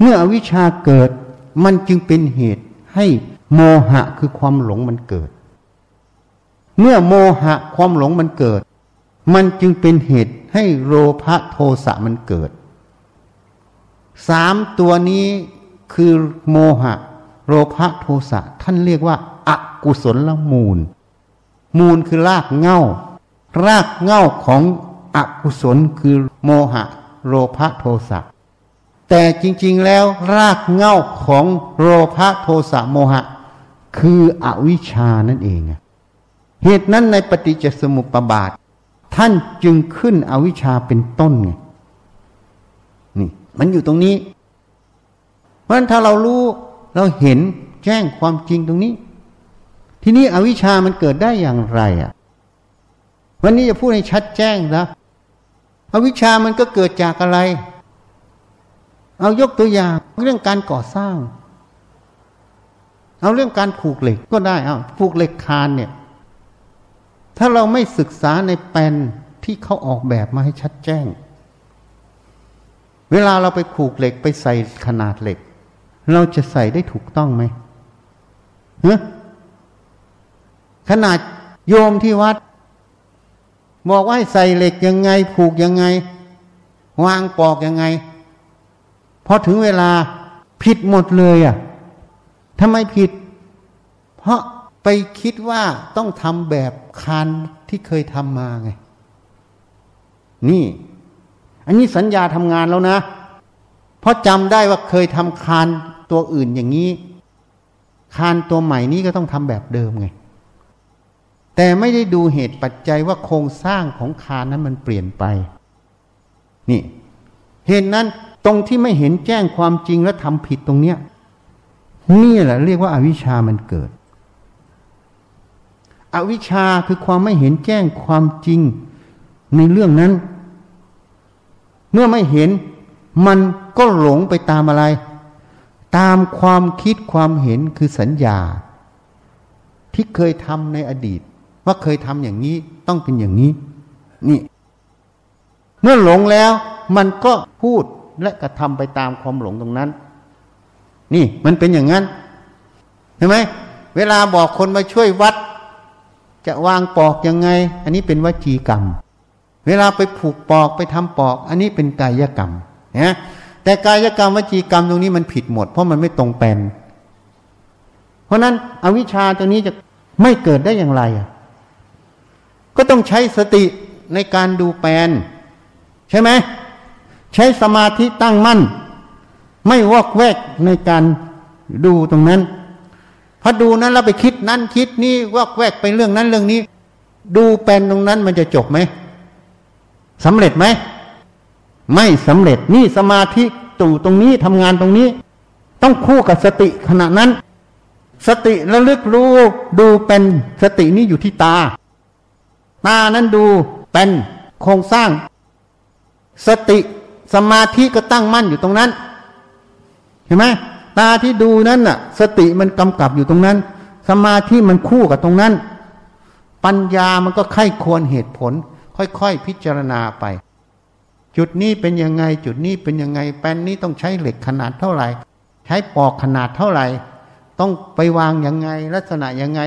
เมื่ออวิชชาเกิดมันจึงเป็นเหตุให้ โมหะคือความหลงมันเกิด เมื่อโมหะความหลงมันเกิด มันจึงเป็นเหตุให้โลภะโทสะมันเกิด สามตัวนี้คือโมหะ โลภะโทสะท่านเรียกว่าอากุศลละมูล มูลคือรากเง่า รากเง่าของอกุศลคือโมหะ โลภะโทสะแต่จริง ๆ แล้วรากเง่าของโลภะโทสะโมหะ คืออวิชานั่นเองเหตุนั้นในปฏิจจสมุปบาท ท่านจึงขึ้นอวิชาเป็นต้นไงนี่ มันอยู่ตรงนี้ เพราะฉะนั้นถ้าเรารู้เราเห็นแจ้งความจริงตรงนี้ ทีนี้อวิชามันเกิดได้อย่างไรอะ วันนี้จะพูดให้ชัดแจ้งนะอวิชามันก็เกิดจากอะไร เอายกตัวอย่างเรื่องการก่อสร้าง เอาเรื่องการผูกเหล็กก็ได้เอาผูกเหล็กคานเนี่ย ถ้าเราไม่ศึกษาในแปลนที่เขาออกแบบมาให้ชัดแจ้ง เวลาเราไปผูกเหล็กไปใส่ขนาดเหล็ก เราจะใส่ได้ถูกต้องไหมเฮ้ขนาดโยมที่วัด บอกว่าให้ใส่เหล็กยังไง ผูกยังไง วางปอกยังไงพอถึงเวลาผิดหมดเลยอะ ทำไมผิด เพราะไปคิดว่าต้องทำแบบคานที่เคยทำมาไง นี่ อันนี้สัญญาทำงานแล้วนะ เพราะจำได้ว่าเคยทำคานตัวอื่นอย่างนี้ คานตัวใหม่นี้ก็ต้องทำแบบเดิมไง แต่ไม่ได้ดูเหตุปัจจัยว่าโครงสร้างของคานนั้นมันเปลี่ยนไป นี่ เหตุนั้นตรงที่ไม่เห็นแจ้งความจริงและทำผิดตรงเนี้ย นี่แหละเรียกว่าอาวิชามันเกิด อวิชชาคือความไม่เห็นแจ้งความจริงในเรื่องนั้น เมื่อไม่เห็นมันก็หลงไปตามอะไร ตามความคิดความเห็นคือสัญญา ที่เคยทำในอดีต ว่าเคยทำอย่างนี้ต้องเป็นอย่างนี้ นี่ เมื่อหลงแล้ว มันก็พูดและกระทำไปตามความหลงตรงนั้น นี่มันเป็นอย่างนั้นเห็นไหมเวลาบอกคนมาช่วยวัด จะวางปอกยังไง อันนี้เป็นวจีกรรม เวลาไปผูกปอกไปทำปอก อันนี้เป็นกายกรรมนะแต่กายกรรมวจีกรรมตรงนี้มันผิดหมด เพราะมันไม่ตรงแปลนเพราะนั้นอวิชชาตรงนี้จะไม่เกิดได้อย่างไรอะก็ต้องใช้สติในการดูแปลนใช่ไหม ใช้สมาธิตั้งมั่น ไม่วอกแวกในการดูตรงนั้นพอดูนั้นเราไปคิดนั้นคิดนี้วอกแวกไปเรื่องนั้นเรื่องนี้ ดูเป็นตรงนั้นมันจะจบไหมสำเร็จไหมไม่สำเร็จนี่สมาธิตู่ตรงนี้ทำงานตรงนี้ ต้องคู่กับสติขณะนั้น สติระลึกรู้ดูเป็นสตินี้อยู่ที่ตา ตานั้นดูเป็นโครงสร้าง สติสมาธิก็ตั้งมั่นอยู่ตรงนั้น เห็นไหมตาที่ดูนั้นน่ะ สติมันกำกับอยู่ตรงนั้น สมาธิมันคู่กับตรงนั้น ปัญญามันก็ไข้ควรเหตุผล ค่อยๆ พิจารณาไป จุดนี้เป็นยังไง จุดนี้เป็นยังไง แป้นนี้ต้องใช้เหล็กขนาดเท่าไหร่ ใช้ปอกขนาดเท่าไหร่ ต้องไปวางยังไง ลักษณะยังไง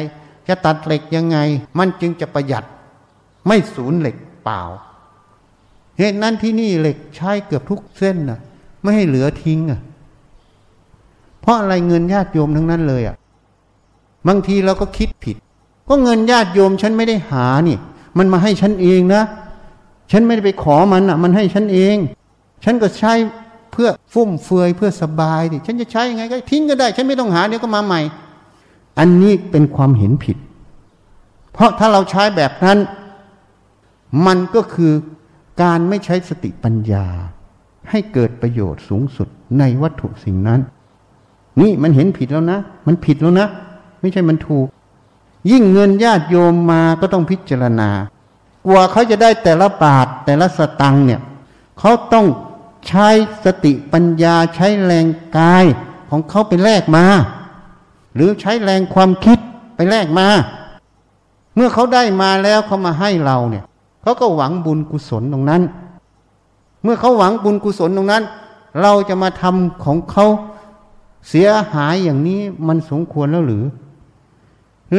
จะตัดเหล็กยังไง มันจึงจะประหยัด ไม่สูญเหล็กเปล่าเหตุนั้นที่นี่เหล็กใช้เกือบทุกเส้นนะไม่ให้เหลือทิ้งอะ เพราะอะไรเงินญาติโยมทั้งนั้นเลยอะบางทีเราก็คิดผิด ก็เงินญาติโยมฉันไม่ได้หานี่ มันมาให้ฉันเองนะ ฉันไม่ได้ไปขอมันอะ มันให้ฉันเอง ฉันก็ใช้เพื่อฟุ่มเฟือยเพื่อสบายดิฉันจะใช้ยังไงก็ทิ้งก็ได้ ฉันไม่ต้องหาเดี๋ยวก็มาใหม่ อันนี้เป็นความเห็นผิด เพราะถ้าเราใช้แบบนั้น มันก็คือการไม่ใช้สติปัญญา ให้เกิดประโยชน์สูงสุดในวัตถุสิ่งนั้น นี่มันเห็นผิดแล้วนะ มันผิดแล้วนะ ไม่ใช่มันถูก ยิ่งเงินญาติโยมมาก็ต้องพิจารณากว่าเขาจะได้แต่ละบาทแต่ละสตังเนี่ยเขาต้องใช้สติปัญญาใช้แรงกายของเขาไปแลกมา หรือใช้แรงความคิดไปแลกมา เมื่อเขาได้มาแล้วเขามาให้เราเนี่ยเขาก็หวังบุญกุศลตรงนั้น เมื่อเขาหวังบุญกุศลตรงนั้น เราจะมาทำของเขา เสียหายอย่างนี้มันสมควรแล้วหรือ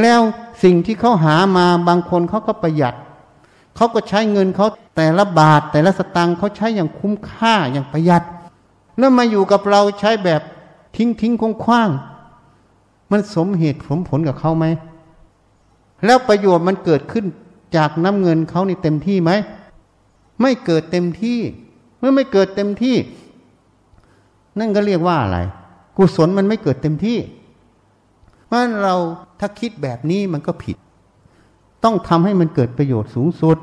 แล้วสิ่งที่เขาหามาบางคนเขาก็ประหยัด เขาก็ใช้เงินเขาแต่ละบาท แต่ละสตางค์เขาใช้อย่างคุ้มค่าอย่างประหยัด แล้วมาอยู่กับเราใช้แบบทิ้งทิ้งคงคว้าง มันสมเหตุสมผลกับเขาไหม แล้วประโยชน์มันเกิดขึ้นจากน้ำเงินเขานี่เต็มที่ไหม ไม่เกิดเต็มที่ เมื่อไม่เกิดเต็มที่ นั่นก็เรียกว่าอะไร กุศลมันไม่เกิดเต็มที่ เพราะเราถ้าคิดแบบนี้มันก็ผิด ต้องทำให้มันเกิดประโยชน์สูงสุด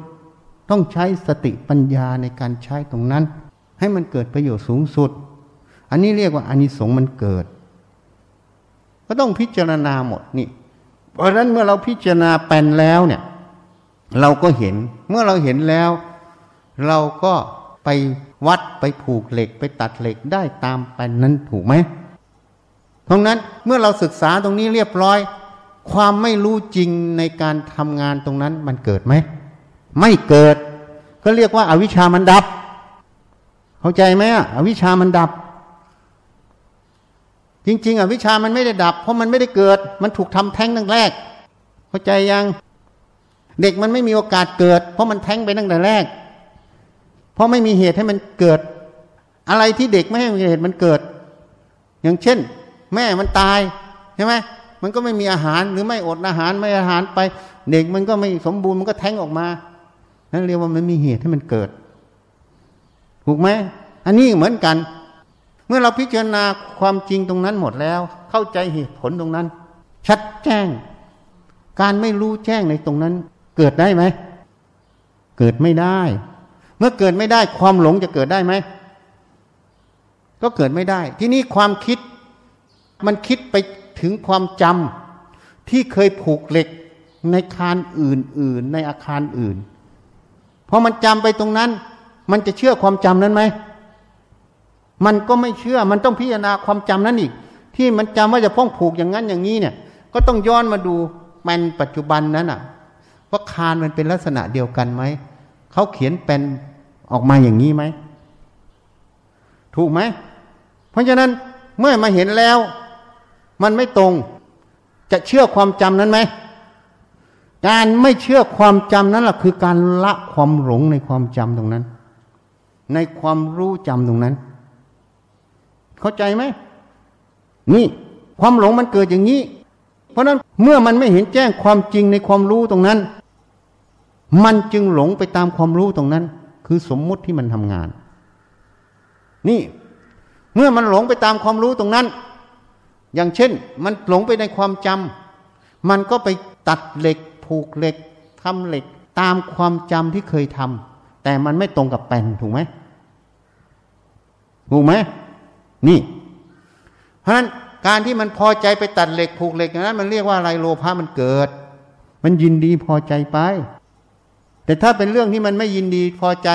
ต้องใช้สติปัญญาในการใช้ตรงนั้น ให้มันเกิดประโยชน์สูงสุด อันนี้เรียกว่าอานิสงส์มันเกิด ก็ต้องพิจารณาหมดนี่ เพราะฉะนั้นเมื่อเราพิจารณาแปนแล้วเนี่ย เราก็เห็นเมื่อเราเห็นแล้ว เราก็ไปวัดไปผูกเหล็กไปตัดเหล็กได้ตามแปนนั้นถูกไหม ราะนั้นเมื่อเราศึกษาตรงนี้เรียบร้อย ความไม่รู้จริงในการทำงานตรงนั้นมันเกิดไหม ไม่เกิด ก็เรียกว่าอาวิชามันดับ เข้าใจไหมอวิชามันดับ จริง ๆอวิชามันไม่ได้ดับ เพราะมันไม่ได้เกิด มันถูกทำแท้งตั้งแรก เข้าใจยังเด็กมันไม่มีโอกาสเกิด เพราะมันแท้งไปตั้งแต่แรก เพราะไม่มีเหตุให้มันเกิด อะไรที่เด็กไม่ให้มีเหตุมันเกิด อย่างเช่น แม่มันตายใช่ไหมมันก็ไม่มีอาหารหรือไม่อดอาหารไม่อาหารไป เด็กมันก็ไม่สมบูรณ์มันก็แท้งออกมานั่นเรียกว่ามันมีเหตุให้มันเกิด ถูกไหมอันนี้เหมือนกัน เมื่อเราพิจารณาความจริงตรงนั้นหมดแล้ว เข้าใจเหตุผลตรงนั้น ชัดแจ้ง การไม่รู้แจ้งในตรงนั้น เกิดได้ไหมเกิดไม่ได้ เมื่อเกิดไม่ได้ความหลงจะเกิดได้ไหมก็เกิดไม่ได้ ที่นี่ความคิด มันคิดไปถึงความจำที่เคยผูกเหล็กในคารอื่นๆ ในอาคารอื่นพอมันจำไปตรงนั้น มันจะเชื่อความจำนั้นไหม มันก็ไม่เชื่อ มันต้องพิจารณาความจำนั้นอีก ที่มันจำว่าจะพ้องผูกอย่างนั้นอย่างนี้เนี่ย ก็ต้องย้อนมาดูมันปัจจุบันนั้นอะ ว่าคานมันเป็นลักษณะเดียวกันไหม เขาเขียนเป็นออกมาอย่างนี้ไหม ถูกไหม เพราะฉะนั้นเมื่อมาเห็นแล้ว มันไม่ตรง จะเชื่อความจำนั้นไหมการไม่เชื่อความจำนั้นแหละคือการละความหลงในความจำตรงนั้น ในความรู้จำตรงนั้น เข้าใจไหมนี่ความหลงมันเกิดอย่างนี้ เพราะนั้นเมื่อมันไม่เห็นแจ้งความจริงในความรู้ตรงนั้น มันจึงหลงไปตามความรู้ตรงนั้น คือสมมุติที่มันทำงาน นี่ เมื่อมันหลงไปตามความรู้ตรงนั้น อย่างเช่น มันหลงไปในความจำมันก็ไปตัดเหล็ก ผูกเหล็กทำเหล็ก ตามความจำที่เคยทำแต่มันไม่ตรงกับแปลนถูกไหมถูกไหมนี่ เพราะฉะนั้นการที่มันพอใจไปตัดเหล็กผูกเหล็กนั้น มันเรียกว่าอะไรโลภะมันเกิด มันยินดีพอใจไป แต่ถ้าเป็นเรื่องที่มันไม่ยินดีพอใจ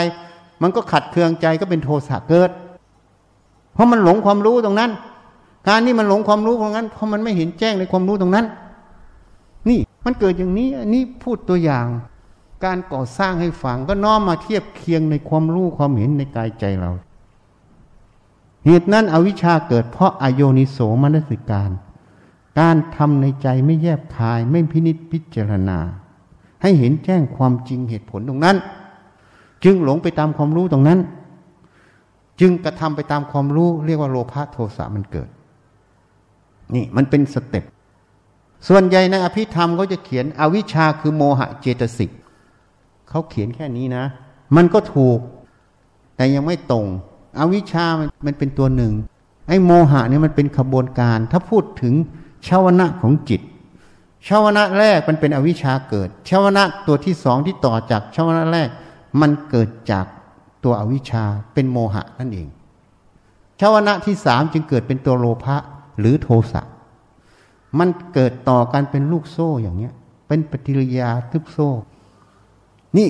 มันก็ขัดเคืองใจก็เป็นโทสะเกิด เพราะมันหลงความรู้ตรงนั้น การที่มันหลงความรู้ตรงนั้นเพราะมันไม่เห็นแจ้งในความรู้ตรงนั้น นี่มันเกิดอย่างนี้อันนี้พูดตัวอย่าง การก่อสร้างให้ฟังก็น้อมมาเทียบเคียงในความรู้ความเห็นในกายใจเรา เหตุนั้นอวิชชาเกิดเพราะอโยนิโสมนสิการ การทำในใจไม่แยบคายไม่พินิจพิจารณา ให้เห็นแจ้งความจริงเหตุผลตรงนั้น จึงหลงไปตามความรู้ตรงนั้น จึงกระทำไปตามความรู้เรียกว่าโลภะโทสะมันเกิด นี่มันเป็นสเต็ปส่วนใหญ่ในอภิธรรมเขาจะเขียนอวิชชาคือโมหะเจตสิกเขาเขียนแค่นี้นะ มันก็ถูก แต่ยังไม่ตรง อวิชชามันมันเป็นตัวหนึ่ง ไอ้โมหะนี่มันเป็นขบวนการ ถ้าพูดถึงชาวนะของจิตชาวนะแรกมันเป็นอวิชชาเกิดชาวนะตัวที่สองที่ต่อจากชาวนะแรก มันเกิดจากตัวอวิชชาเป็นโมหะนั่นเองชาวนะที่สามจึงเกิดเป็นตัวโลภะ หรือโทสะมันเกิดต่อกันเป็นลูกโซ่อย่างเนี้ย เป็นปฏิริยาทุกโซ่ นี่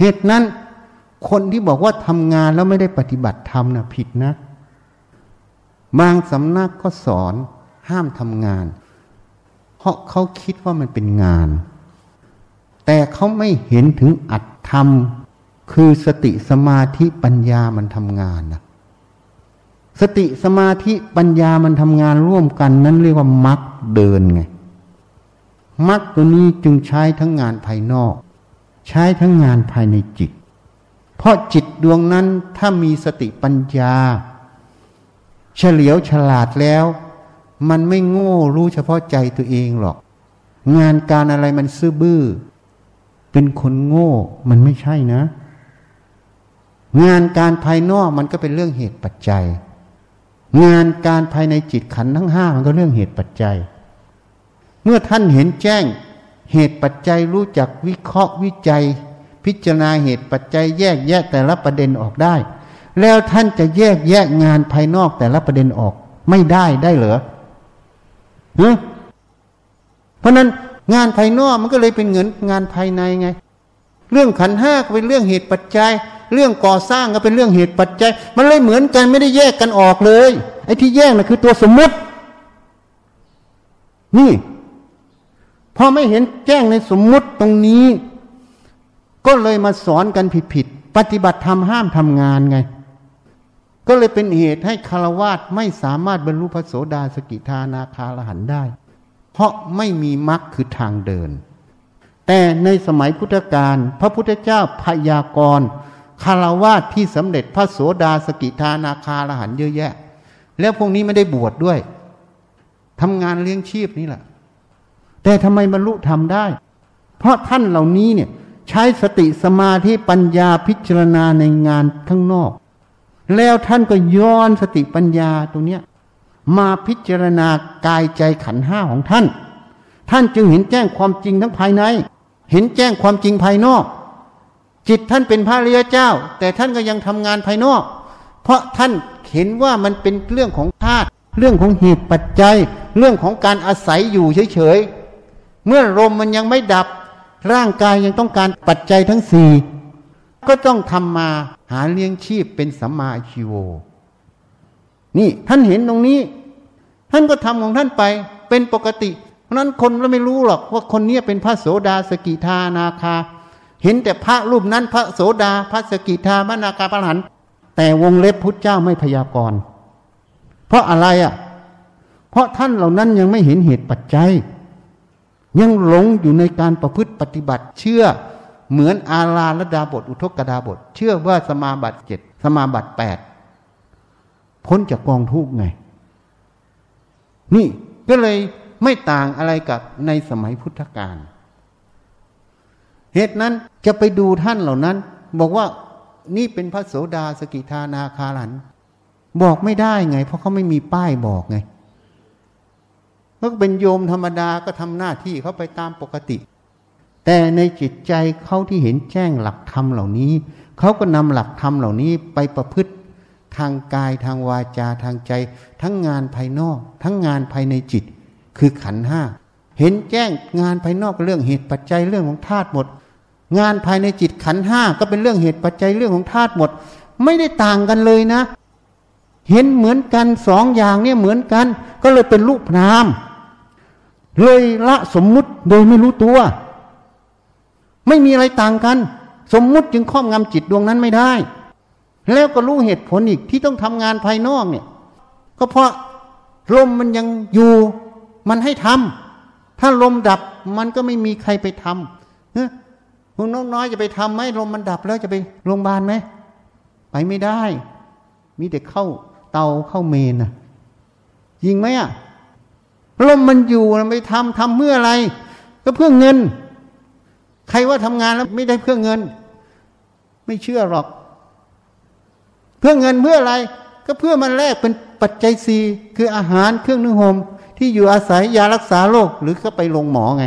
เหตุนั้น คนที่บอกว่าทำงานแล้วไม่ได้ปฏิบัติธรรมนะผิดนะ บางสำนักก็สอนห้ามทำงาน เพราะเขาคิดว่ามันเป็นงาน แต่เขาไม่เห็นถึงอัตธรรม คือสติสมาธิปัญญามันทำงานนะ สติสมาธิปัญญามันทำงานร่วมกัน นั้นเรียกว่ามักเดินไงมักตัวนี้จึงใช้ทั้งงานภายนอก ใช้ทั้งงานภายในจิต เพราะจิตดวงนั้นถ้ามีสติปัญญา เฉลียวฉลาดแล้ว มันไม่โง่รู้เฉพาะใจตัวเองหรอก งานการอะไรมันซื่อบื้อ เป็นคนโง่มันไม่ใช่นะ งานการภายนอกมันก็เป็นเรื่องเหตุปัจจัย งานการภายในจิตขันทั้งห้ามันก็เรื่องเหตุปัจจัย เมื่อท่านเห็นแจ้งเหตุปัจจัยรู้จักวิเคราะห์วิจัย พิจารณาเหตุปัจจัยแยกแยะแต่ละประเด็นออกได้ แล้วท่านจะแยกแยะงานภายนอกแต่ละประเด็นออกไม่ได้ได้เหรอเพราะนั้นงานภายนอกมันก็เลยเป็นเงินงานภายในไง เรื่องขันห้าก็เป็นเรื่องเหตุปัจจัย เรื่องก่อสร้างก็เป็นเรื่องเหตุปัจจัย มันเลยเหมือนกันไม่ได้แยกกันออกเลย ไอ้ที่แยกน่ะคือตัวสมมุติ นี่พอไม่เห็นแจ้งในสมมุติตรงนี้ ก็เลยมาสอนกันผิดๆปฏิบัติธรรมห้ามทำงานไง ก็เลยเป็นเหตุให้คารวาสไม่สามารถบรรลุพระโสดาสกิทานาคาลหันได้ เพราะไม่มีมรรคคือทางเดิน แต่ในสมัยพุทธกาลพระพุทธเจ้าพยากรณ์ คารวาสที่สำเร็จพระโสดาสกิทานาคาลหันเยอะแยะ แล้วพวกนี้ไม่ได้บวชดด้วยทำงานเลี้ยงชีพนี่แหละ แต่ทำไมบรรลุทำได้ เพราะท่านเหล่านี้เนี่ยใช้สติสมาธิปัญญาพิจารณาในงานข้างนอก แล้วท่านก็ย้อนสติปัญญาตรงนี้ยมาพิจารณากายใจขันห้าของท่าน ท่านจึงเห็นแจ้งความจริงทั้งภายใน เห็นแจ้งความจริงภายนอก จิตท่านเป็นพระรียเจ้า แต่ท่านก็ยังทำงานภายนอก เพราะท่านเห็นว่ามันเป็นเรื่องของธาตุเรื่องของเหตุปัจจัย เรื่องของการอาศัยอยู่เฉยๆเมื่อลมมันยังไม่ดับ ร่างกายยังต้องการปัจจัยทั้งสี่ก็ต้องทำมาหาเลี้ยงชีพเป็นสัมมาชีโวนี่ท่านเห็นตรงนี้ ท่านก็ทำของท่านไปเป็นปกติ เพราะนั้นคนเราไม่รู้หรอกว่าคนนี้เป็นพระโสดาสกิทานาคา เห็นแต่พระรูปนั้นพระโสดาพระสกิทาพระนาคาพระหันแต่วงเล็บพุทธเจ้าไม่พยากรณ์เพราะอะไรอะ เพราะท่านเหล่านั้นยังไม่เห็นเหตุปัจจัย ยังหลงอยู่ในการประพฤติปฏิบัติเชื่อเหมือนอาลาลดาบท อุทกดาบท เชื่อว่าสมาบัติเจ็ดสมาบัติแปดพ้นจากกองทุกไง นี่ก็เลยไม่ต่างอะไรกับในสมัยพุทธกาล เหตุนั้นจะไปดูท่านเหล่านั้น บอกว่านี่เป็นพระโสดาสกิทานาคาลัน บอกไม่ได้ไง เพราะเขาไม่มีป้ายบอกไงก็เป็นโยมธรรมดาก็ทำหน้าที่เขาไปตามปกติ แต่ในจิตใจเขาที่เห็นแจ้งหลักธรรมเหล่านี้ เขาก็นำหลักธรรมเหล่านี้ไปประพฤติทางกายทางวาจาทางใจ ทั้งงานภายนอก ทั้งงานภายในจิต คือขันห้าเห็นแจ้งงานภายนอกเรื่องเหตุปัจจัยเรื่องของธาตุหมด งานภายในจิตขันห้าก็เป็นเรื่องเหตุปัจจัยเรื่องของธาตุหมด ไม่ได้ต่างกันเลยนะ เห็นเหมือนกันสองอย่างเนี่ยเหมือนกัน ก็เลยเป็นรูปนาม เลยละสมมุติโดยไม่รู้ตัว ไม่มีอะไรต่างกัน สมมุติจึงครอบงำจิตดวงนั้นไม่ได้ แล้วก็รู้เหตุผลอีกที่ต้องทำงานภายนอกเนี่ย ก็เพราะลมมันยังอยู่มันให้ทำถ้าลมดับมันก็ไม่มีใครไปทำ เฮ้คุณน้องน้อยจะไปทำไหมลมมันดับแล้วจะไปโรงพยาบาลไหมไปไม่ได้ มีแต่เข้าเตาเข้าเมนนะยิงไหมอะลมมันอยู่ไปทำทำเพื่ออะไร ก็เพื่อเงิน ใครว่าทำงานแล้วไม่ได้เพื่อเงิน ไม่เชื่อหรอก เพื่อเงินเพื่ออะไร ก็เพื่อมันแลกเป็นปัจจัยสี่คืออาหารเครื่องนึ่งห่มที่อยู่อาศัยยารักษาโรคหรือก็ไปโรงหมอไง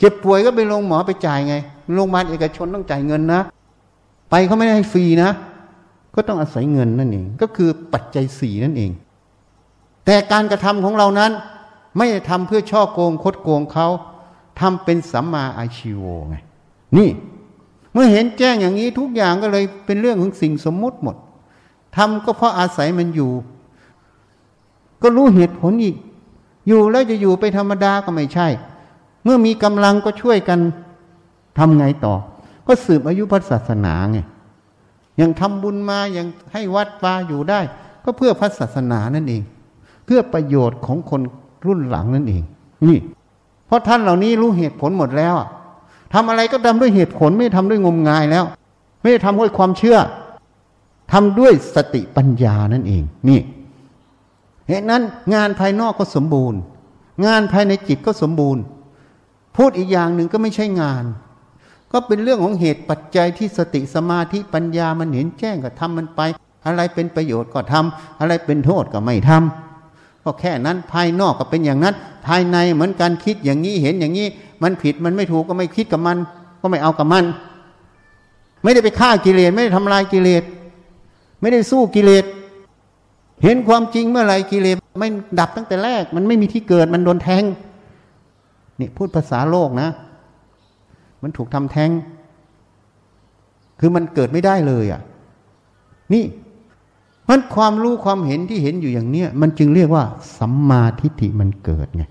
เจ็บป่วยก็ไปโรงหมอไปจ่ายไงโรงพยาบาลเอกชนต้องจ่ายเงินนะ ไปเขาไม่ได้ให้ฟรีนะ ก็ต้องอาศัยเงินนั่นเอง ก็คือปัจจัยสี่นั่นเอง แต่การกระทำของเรานั้น ไม่ได้ทำเพื่อช่อโกงคดโกงเขาทำเป็นสัมมาอาชีโวไง นี่ เมื่อเห็นแจ้งอย่างนี้ทุกอย่างก็เลยเป็นเรื่องของสิ่งสมมุติหมดทำก็เพราะอาศัยมันอยู่ ก็รู้เหตุผลอีก อยู่แล้วจะอยู่ไปธรรมดาก็ไม่ใช่ เมื่อมีกำลังก็ช่วยกันทำไงต่อ ก็สืบอายุพระศาสนาไงยังทำบุญมายังให้วัดวาอยู่ได้ ก็เพื่อพระศาสนานั่นเอง เพื่อประโยชน์ของคนรุ่นหลังนั่นเอง นี่ เพราะท่านเหล่านี้รู้เหตุผลหมดแล้วทำอะไรก็ทำด้วยเหตุผลไม่ทำด้วยงมงายแล้ว ไม่ได้ทำด้วยความเชื่อทำด้วยสติปัญญานั่นเอง นี่เหตุนั้นงานภายนอกก็สมบูรณ์ งานภายในจิตก็สมบูรณ์ พูดอีกอย่างหนึ่งก็ไม่ใช่งาน ก็เป็นเรื่องของเหตุปัจจัยที่สติสมาธิปัญญามันเห็นแจ้งก็ทำมันไป อะไรเป็นประโยชน์ก็ทำอะไรเป็นโทษก็ไม่ทำก็แค่นั้นภายนอกก็เป็นอย่างนั้น ภายในเหมือนการคิดอย่างนี้เห็นอย่างนี้ มันผิดมันไม่ถูกก็ไม่คิดกับมัน ก็ไม่เอากับมัน ไม่ได้ไปฆ่ากิเลสไม่ได้ทำลายกิเลสไม่ได้สู้กิเลสเห็นความจริงเมื่อไรกิเลสไม่ดับตั้งแต่แรก มันไม่มีที่เกิดมันโดนแทง นี่พูดภาษาโลกนะ มันถูกทำแทงคือมันเกิดไม่ได้เลยอะ นี่มันความรู้ความเห็นที่เห็นอยู่อย่างเนี้ยมันจึงเรียกว่า สัมมาทิฏฐิมันเกิดไง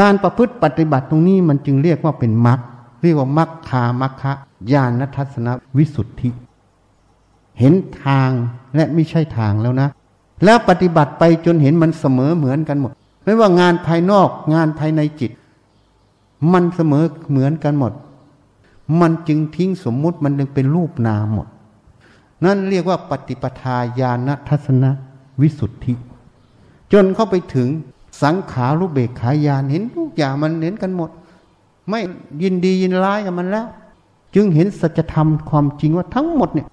การประพฤติปฏิบัติตรงนี้มันจึงเรียกว่าเป็นมรรคเรียกว่ามรรคามัคคะญาณทัศนวิสุทธิ เห็นทางและไม่ใช่ทางแล้วนะ แล้วปฏิบัติไปจนเห็นมันเสมอเหมือนกันหมด ไม่ว่างานภายนอกงานภายในจิต มันเสมอเหมือนกันหมด มันจึงทิ้งสมมุติมันจึงเป็นรูปนามหมด นั่นเรียกว่าปฏิปทาญาณทัศนวิสุทธิ จนเข้าไปถึงสังขารุเบกขายานเห็นทุกอย่างมันเห็นกันหมด ไม่ยินดียินร้ายกับมันแล้ว จึงเห็นสัจธรรมความจริงว่าทั้งหมดเนี่ย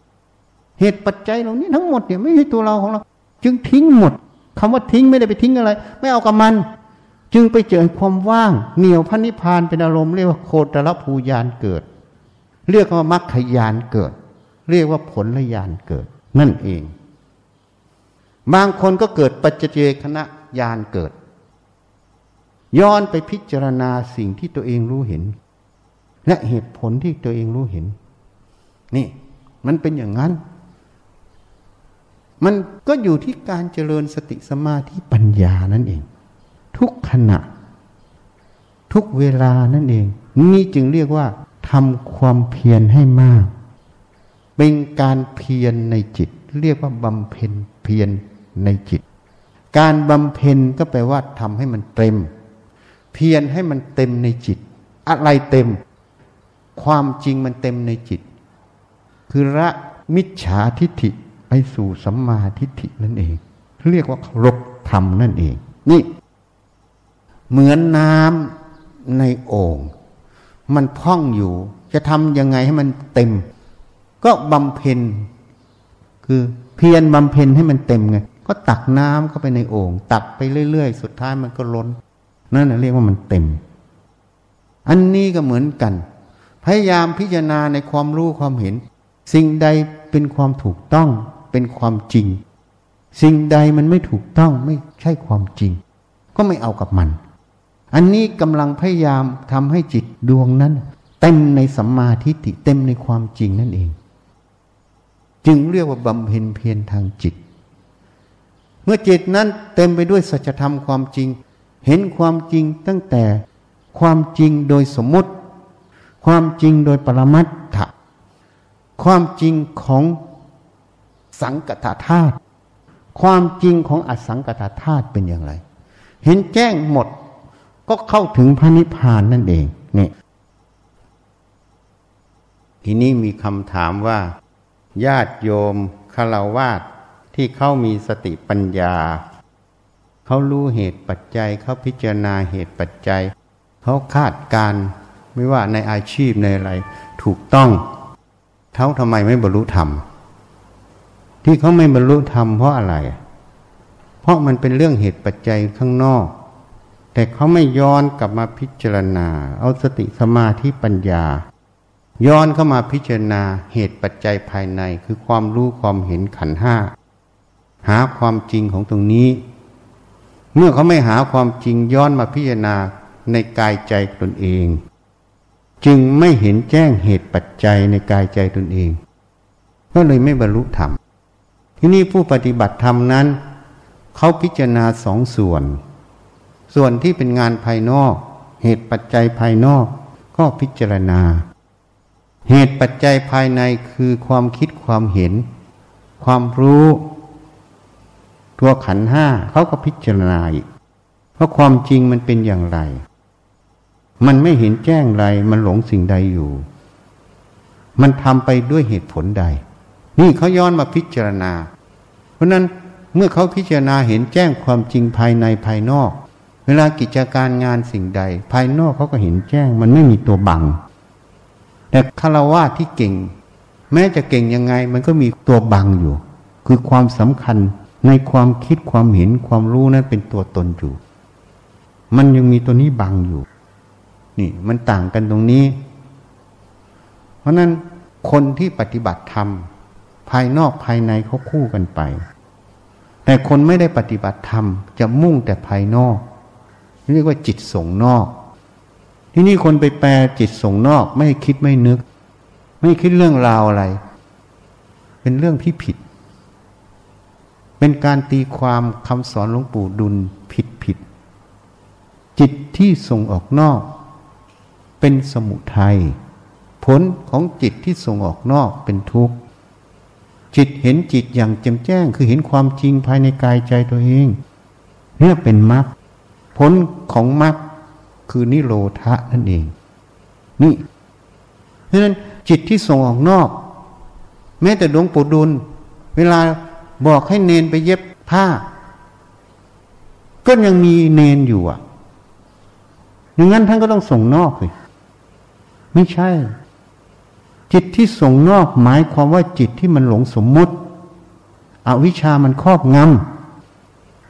เหตุปัจจัยเหล่านี้ทั้งหมดเนี่ยไม่ใช่ตัวเราของเรา จึงทิ้งหมดคำว่าทิ้งไม่ได้ไปทิ้งอะไร ไม่เอากับมัน จึงไปเจอความว่างเหนียวพระนิพพานเป็นอารมณ์เรียกว่าโคตรละภูยานเกิด เรียกว่ามรรคยานเกิด เรียกว่าผลละยานเกิด นั่นเอง บางคนก็เกิดปัจเจกคณะยานเกิด ย้อนไปพิจารณาสิ่งที่ตัวเองรู้เห็น และเหตุผลที่ตัวเองรู้เห็น นี่ มันเป็นอย่างนั้น มันก็อยู่ที่การเจริญสติสมาธิปัญญานั่นเอง ขณะ ทุกเวลานั่นเอง นี่จึงเรียกว่าทำความเพียรให้มาก เป็นการเพียรในจิต เรียกว่าบำเพ็ญเพียรในจิต การบำเพ็ญก็แปลว่าทำให้มันเต็ม เพียรให้มันเต็มในจิต อะไรเต็ม ความจริงมันเต็มในจิต คือละมิจฉาทิฏฐิไปสู่สัมมาทิฏฐินั่นเอง เรียกว่าเคารพธรรมนั่นเอง นี่ เหมือนน้ำในโอ่งมันพ่องอยู่ จะทำยังไงให้มันเต็ม ก็บำเพ็ญ คือเพียรบำเพ็ญให้มันเต็มไงก็ก็ตักน้ำเข้าไปในโอ่งตักไปเรื่อยๆ สุดท้ายมันก็ล้น นั่นเรียกว่ามันเต็ม อันนี้ก็เหมือนกัน พยายามพิจารณาในความรู้ความเห็น สิ่งใดเป็นความถูกต้อง เป็นความจริง สิ่งใดมันไม่ถูกต้องไม่ใช่ความจริง ก็ไม่เอากับมัน อันนี้กำลังพยายามทำให้จิตดวงนั้น เต็มในสัมมาทิฏฐิเต็มในความจริงนั่นเอง จึงเรียกว่าบำเพ็ญเพียรทางจิต เมื่อจิตนั้นเต็มไปด้วยสัจธรรมความจริง เห็นความจริงตั้งแต่ความจริงโดยสมมติ ความจริงโดยปรมัตถะความจริงของสังกตธาตุความจริงของอสังกตธาตุเป็นอย่างไร เห็นแจ้งหมด ก็เข้าถึงพระนิพพานนั่นเองนี่ทีนี้มีคำถามว่า ญาติโยมคารวาสที่เขามีสติปัญญา เขารู้เหตุปัจจัยเขาพิจารณาเหตุปัจจัย เขาคาดการไม่ว่าในอาชีพในอะไรถูกต้องเขาทำไมไม่บรรลุธรรม ที่เขาไม่บรรลุธรรมเพราะอะไร เพราะมันเป็นเรื่องเหตุปัจจัยข้างนอก แต่เขาไม่ย้อนกลับมาพิจารณา เอาสติสมาธิปัญญา ย้อนเข้ามาพิจารณาเหตุปัจจัยภายในคือความรู้ความเห็นขันห้าหาความจริงของตรงนี้ เมื่อเขาไม่หาความจริงย้อนมาพิจารณาในกายใจตนเอง จึงไม่เห็นแจ้งเหตุปัจจัยในกายใจตนเอง ก็เลยไม่บรรลุธรรมที่นี่ผู้ปฏิบัติธรรมนั้น เขาพิจารณาสองส่วน ส่วนที่เป็นงานภายนอก เหตุปัจจัยภายนอก ก็พิจารณา เหตุปัจจัยภายในคือความคิดความเห็น ความรู้ตัวขันห้าเขาก็พิจารณาอีกเพราะความจริงมันเป็นอย่างไร มันไม่เห็นแจ้งไรมันหลงสิ่งใดอยู่ มันทำไปด้วยเหตุผลใด นี่เขาย้อนมาพิจารณา เพราะนั้นเมื่อเขาพิจารณาเห็นแจ้งความจริงภายในภายนอก เวลากิจการงานสิ่งใด ภายนอกเขาก็เห็นแจ้ง มันไม่มีตัวบัง แต่คารวะที่เก่ง แม้จะเก่งยังไง มันก็มีตัวบังอยู่ คือความสำคัญในความคิดความเห็นความรู้นั้นเป็นตัวตนอยู่ มันยังมีตัวนี้บังอยู่ นี่มันต่างกันตรงนี้ เพราะนั้นคนที่ปฏิบัติธรรม ภายนอกภายในเขาคู่กันไป แต่คนไม่ได้ปฏิบัติธรรม จะมุ่งแต่ภายนอก เรียกว่าจิตส่งนอก ที่นี่คนไปแปลจิตส่งนอก ไม่คิดไม่นึก ไม่คิดเรื่องราวอะไร เป็นเรื่องที่ผิด เป็นการตีความคำสอนหลวงปู่ดุลผิดผิด จิตที่ส่งออกนอก เป็นสมุทัยผลของจิตที่ส่งออกนอกเป็นทุกข์จิตเห็นจิตอย่างแจ่มแจ้ง คือเห็นความจริงภายในกายใจตัวเองเนี่ยเป็นมรรค ผลของมรรคคือนิโรธะนั่นเอง นี่เพราะนั้นจิตที่ส่งออกนอก แม้แต่ดวงปู่ดุล เวลาบอกให้เนนไปเย็บผ้า ก็ยังมีเนนอยู่อะอย่างนั้นท่านก็ต้องส่งนอกเลยไม่ใช่ จิตที่ส่งนอกหมายความว่าจิตที่มันหลงสมมุติ อวิชามันครอบงำ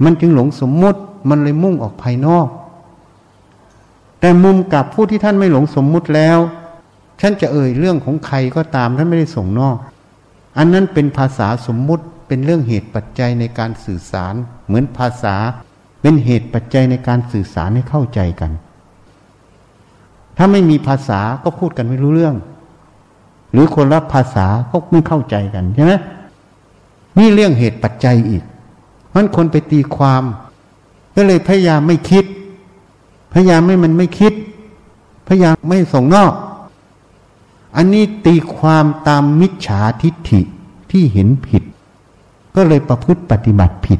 มันจึงหลงสมมุติมันเลยมุ่งออกภายนอก แต่มุมกับผู้ที่ท่านไม่หลงสมมุติแล้วท่านจะเอ่ยเรื่องของใครก็ตามท่านไม่ได้ส่งนอก อันนั้นเป็นภาษาสมมุติเป็นเรื่องเหตุปัจจัยในการสื่อสาร เหมือนภาษาเป็นเหตุปัจจัยในการสื่อสารให้เข้าใจกัน ถ้าไม่มีภาษาก็พูดกันไม่รู้เรื่อง หรือคนละภาษาก็ไม่เข้าใจกันใช่ไหมนี่เรื่องเหตุปัจจัยอีก เพราะคนไปตีความ ก็เลยพยายามไม่คิด พยายามไม่มันไม่คิด พยายามไม่ส่งนอก อันนี้ตีความตามมิจฉาทิฏฐิที่เห็นผิด ก็เลยประพฤติปฏิบัติผิด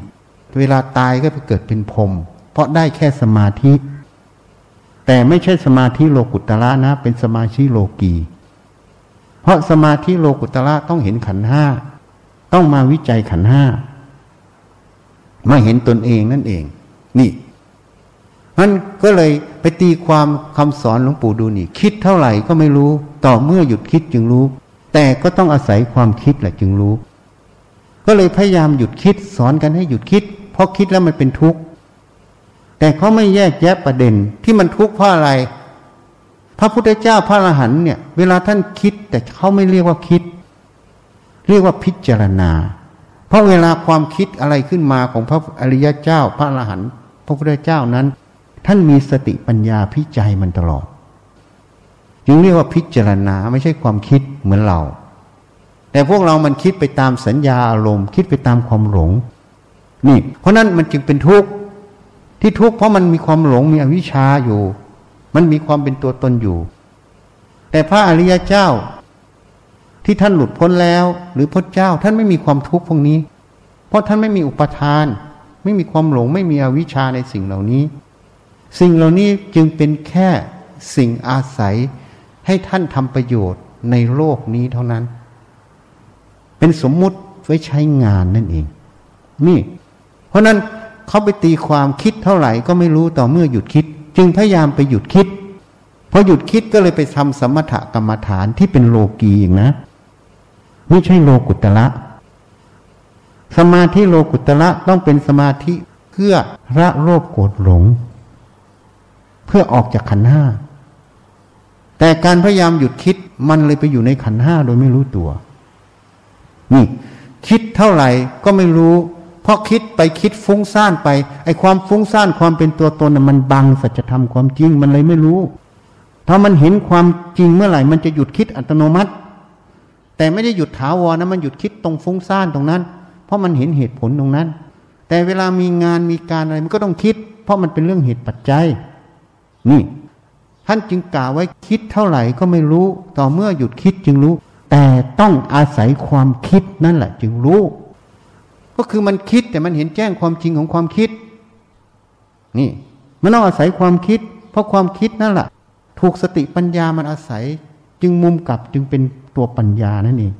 เวลาตายก็ไปเกิดเป็นพรมเพราะได้แค่สมาธิ แต่ไม่ใช่สมาธิโลกุตระนะ เป็นสมาธิโลกีเพราะสมาธิโลกุตระต้องเห็นขันห้า ต้องมาวิจัยขันห้า มาเห็นตนเองนั่นเอง นี่มันก็เลยไปตีความคำสอนหลวงปู่ดูนี่ คิดเท่าไหร่ก็ไม่รู้ ต่อเมื่อหยุดคิดจึงรู้ แต่ก็ต้องอาศัยความคิดแหละจึงรู้ ก็เลยพยายามหยุดคิดสอนกันให้หยุดคิด เพราะคิดแล้วมันเป็นทุกข์แต่เขาไม่แยกแยะประเด็นที่มันทุกข์เพราะอะไร พระพุทธเจ้าพระอรหันเนี่ย เวลาท่านคิดแต่เขาไม่เรียกว่าคิด เรียกว่าพิจารณา เพราะเวลาความคิดอะไรขึ้นมาของพระอริยเจ้า พระอรหันต์พระพุทธเจ้านั้น ท่านมีสติปัญญาพิจัยมันตลอด จึงเรียกว่าพิจารณาไม่ใช่ความคิดเหมือนเรา แต่พวกเรามันคิดไปตามสัญญาอารมณ์ คิดไปตามความหลง นี่ เพราะนั้นมันจึงเป็นทุกข์ที่ทุกข์เพราะมันมีความหลงมีอวิชชาอยู่ มันมีความเป็นตัวตนอยู่ แต่พระอริยเจ้า ที่ท่านหลุดพ้นแล้ว หรือพระเจ้าท่านไม่มีความทุกข์พวกนี้ เพราะท่านไม่มีอุปทาน ไม่มีความหลง ไม่มีอวิชชาในสิ่งเหล่านี้ สิ่งเหล่านี้จึงเป็นแค่สิ่งอาศัยให้ท่านทำประโยชน์ในโลกนี้เท่านั้น เป็นสมมุติไว้ใช้งานนั่นเอง นี่ เพราะนั้นเขาไปตีความคิดเท่าไหร่ก็ไม่รู้ต่อเมื่อหยุดคิด จึงพยายามไปหยุดคิดพอหยุดคิดก็เลยไปทำสมถกรรมฐานที่เป็นโลกีอย่างนะ ไม่ใช่โลกุตละสมาธิโลกุตละต้องเป็นสมาธิเพื่อระโลภโกรธหลง เพื่อออกจากขันห้า แต่การพยายามหยุดคิดมันเลยไปอยู่ในขันห้าโดยไม่รู้ตัว นี่ คิดเท่าไหร่ก็ไม่รู้เพราะคิดไปคิดฟุ้งซ่านไป ไอ้ความฟุ้งซ่านความเป็นตัวตนมันบังสัจธรรมความจริงมันเลยไม่รู้ ถ้ามันเห็นความจริงเมื่อไหร่ มันจะหยุดคิดอัตโนมัติ แต่ไม่ได้หยุดถาวรนะมันหยุดคิดตรงฟุ้งซ่านตรงนั้น เพราะมันเห็นเหตุผลตรงนั้น แต่เวลามีงานมีการอะไรมันก็ต้องคิด เพราะมันเป็นเรื่องเหตุปัจจัย นี่ ท่านจึงกล่าวไว้คิดเท่าไหร่ก็ไม่รู้ ต่อเมื่อหยุดคิดจึงรู้ แต่ต้องอาศัยความคิดนั่นแหละ จึงรู้ ก็คือมันคิดแต่มันเห็นแจ้งความจริงของความคิด นี่มันต้องอาศัยความคิด เพราะความคิดนั่นแหละถูกสติปัญญามันอาศัย จึงมุมกลับจึงเป็นตัวปัญญานั่นเอง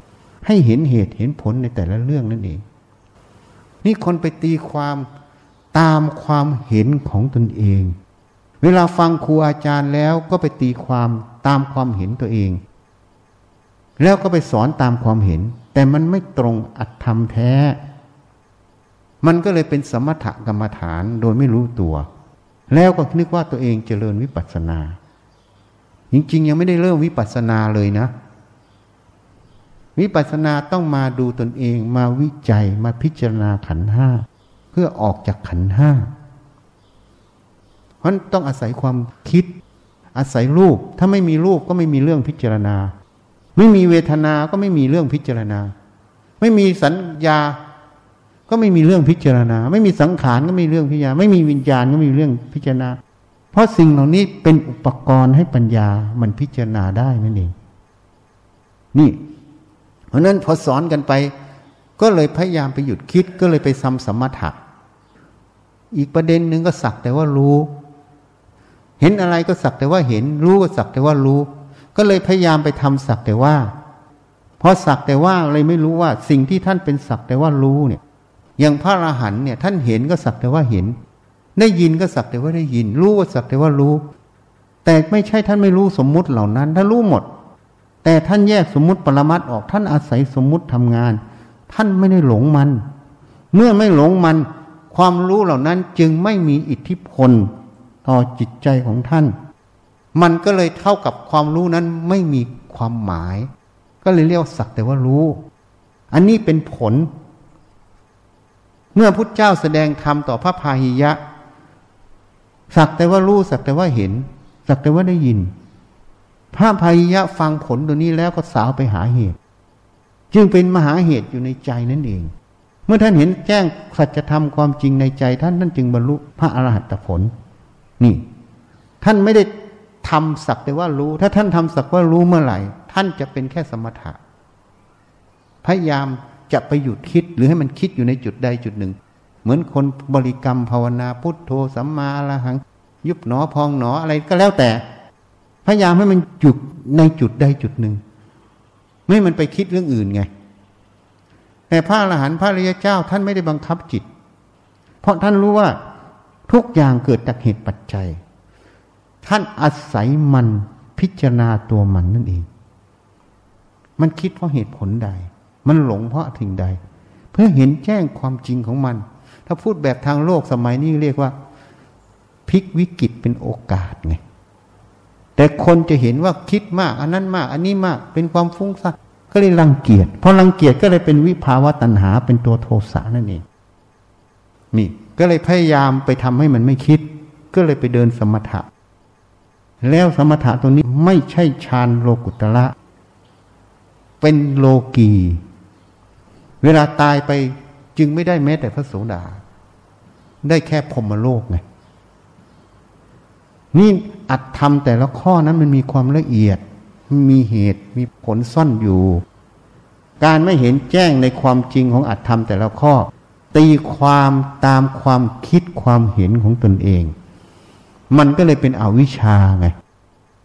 ให้เห็นเหตุเห็นผลในแต่ละเรื่องนั่นเอง นี่คนไปตีความตามความเห็นของตนเอง เวลาฟังครูอาจารย์แล้วก็ไปตีความตามความเห็นตัวเอง แล้วก็ไปสอนตามความเห็น แต่มันไม่ตรงอัตธรรมแท้ มันก็เลยเป็นสมถกรรมฐานโดยไม่รู้ตัว แล้วก็นึกว่าตัวเองเจริญวิปัสสนา จริงๆยังไม่ได้เริ่มวิปัสสนาเลยนะ วิปัสสนาต้องมาดูตนเองมาวิจัยมาพิจารณาขันห้าเพื่อออกจากขันห้าเพราะต้องอาศัยความคิด อาศัยรูป ถ้าไม่มีรูปก็ไม่มีเรื่องพิจารณา ไม่มีเวทนา ก็ไม่มีเรื่องพิจารณา ไม่มีสัญญา ก็ไม่มีเรื่องพิจารณา ไม่มีสังขารก็ไม่มีเรื่องพิจารณา ไม่มีวิญญาณก็ไม่มีเรื่องพิจารณา เพราะสิ่งเหล่านี้เป็นอุปกรณ์ให้ปัญญามันพิจารณาได้นั่นเอง นี่ เพราะนั้นพอสอนกันไป ก็เลยพยายามไปหยุดคิดก็เลยไปซ้ำสมถะอีกประเด็นหนึ่งก็สักแต่ว่ารู้ เห็นอะไรก็สักแต่ว่าเห็น รู้ก็สักแต่ว่ารู้ ก็เลยพยายามไปทำสักแต่ว่าพอสักแต่ว่าเลยไม่รู้ว่าสิ่งที่ท่านเป็นสักแต่ว่ารู้เนี่ย อย่างพระอรหันเนี่ย ท่านเห็นก็สักแต่ว่าเห็น ได้ยินก็สักแต่ว่าได้ยิน รู้ก็สักแต่ว่ารู้ แต่ไม่ใช่ท่านไม่รู้สมมุติเหล่านั้นท่านรู้หมด แต่ท่านแยกสมมุติปรมัตออกท่านอาศัยสมมุติทำงาน ท่านไม่ได้หลงมัน เมื่อไม่หลงมัน ความรู้เหล่านั้นจึงไม่มีอิทธิพลต่อจิตใจของท่าน มันก็เลยเท่ากับความรู้นั้นไม่มีความหมาย ก็เลยเรียกสักแต่ว่ารู้ อันนี้เป็นผล เมื่อพุทธเจ้าแสดงธรรมต่อพระพาหิยะ สักแต่ว่ารู้สักแต่ว่าเห็น สักแต่ว่าได้ยิน พระพาหิยะฟังผลตัวนี้แล้วก็สาวไปหาเหตุ จึงเป็นมหาเหตุอยู่ในใจนั่นเอง เมื่อท่านเห็นแจ้งสัจธรรมความจริงในใจท่านท่านจึงบรรลุพระอรหัตผล นี่ ท่านไม่ได้ทำสักแต่ว่ารู้ ถ้าท่านทำสักว่ารู้เมื่อไหร่ ท่านจะเป็นแค่สมถะพยายามจะไปหยุดคิดหรือให้มันคิดอยู่ในจุดใดจุดหนึ่ง เหมือนคนบริกรรมภาวนาพุทโธสัมมาอรหัง ยุบหนอพองหนออะไรก็แล้วแต่ พยายามให้มันหยุดในจุดใดจุดหนึ่ง ไม่มันไปคิดเรื่องอื่นไง แต่พระอรหันต์พระริยเจ้าท่านไม่ได้บังคับจิต เพราะท่านรู้ว่าทุกอย่างเกิดจากเหตุปัจจัย ท่านอาศัยมันพิจารณาตัวมันนั่นเอง มันคิดเพราะเหตุผลใด มันหลงเพราะถึงใด เพื่อเห็นแจ้งความจริงของมัน ถ้าพูดแบบทางโลกสมัยนี้เรียกว่าพลิกวิกฤตเป็นโอกาสไงแต่คนจะเห็นว่าคิดมาก อันนั้นมาก อันนี้มากเป็นความฟุ้งซ่านก็เลยรังเกียจพอรังเกียจก็เลยเป็นวิภาวะตัณหาเป็นตัวโทสะนั่นเองนี่ก็เลยพยายามไปทำให้มันไม่คิด ก็เลยไปเดินสมถะ แล้วสมถะตรงนี้ไม่ใช่ฌานโลกุตระเป็นโลกี เวลาตายไป จึงไม่ได้แม้แต่พระโสดา ได้แค่พรมโลกไงนี่อัดทำแต่ละข้อนั้นมันมีความละเอียด มีเหตุมีผลซ่อนอยู่ การไม่เห็นแจ้งในความจริงของอัดทำแต่ละข้อ ตีความตามความคิดความเห็นของตนเอง มันก็เลยเป็นอวิชชาไง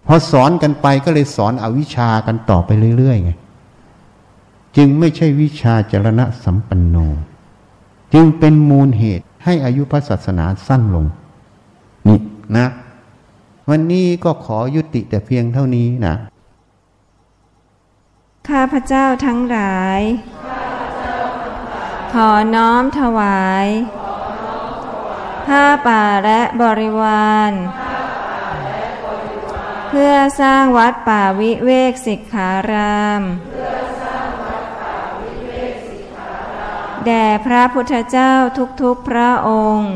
พอสอนกันไปก็เลยสอนอวิชชากันต่อไปเรื่อยๆไงจึงไม่ใช่วิชาจรณะสัมปันโน จึงเป็นมูลเหตุให้อายุพระศาสนาสั้นลง นี่นะ วันนี้ก็ขอยุติแต่เพียงเท่านี้นะ ข้าพเจ้าทั้งหลาย ขอน้อมถวาย ผ้าป่าและบริวาร เพื่อสร้างวัดป่าวิเวกสิกขาราม แด่พระพุทธเจ้าทุกๆพระองค์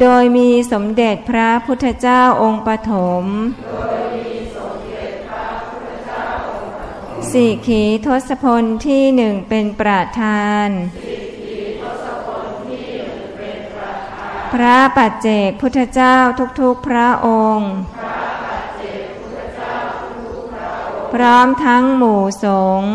โดยมีสมเด็จพระพุทธเจ้าองค์ปฐมสี่ขีทศพลที่หนึ่งเป็นประธาน พระปัจเจกพุทธเจ้าทุกๆพระองค์ พร้อมทั้งหมู่สงฆ์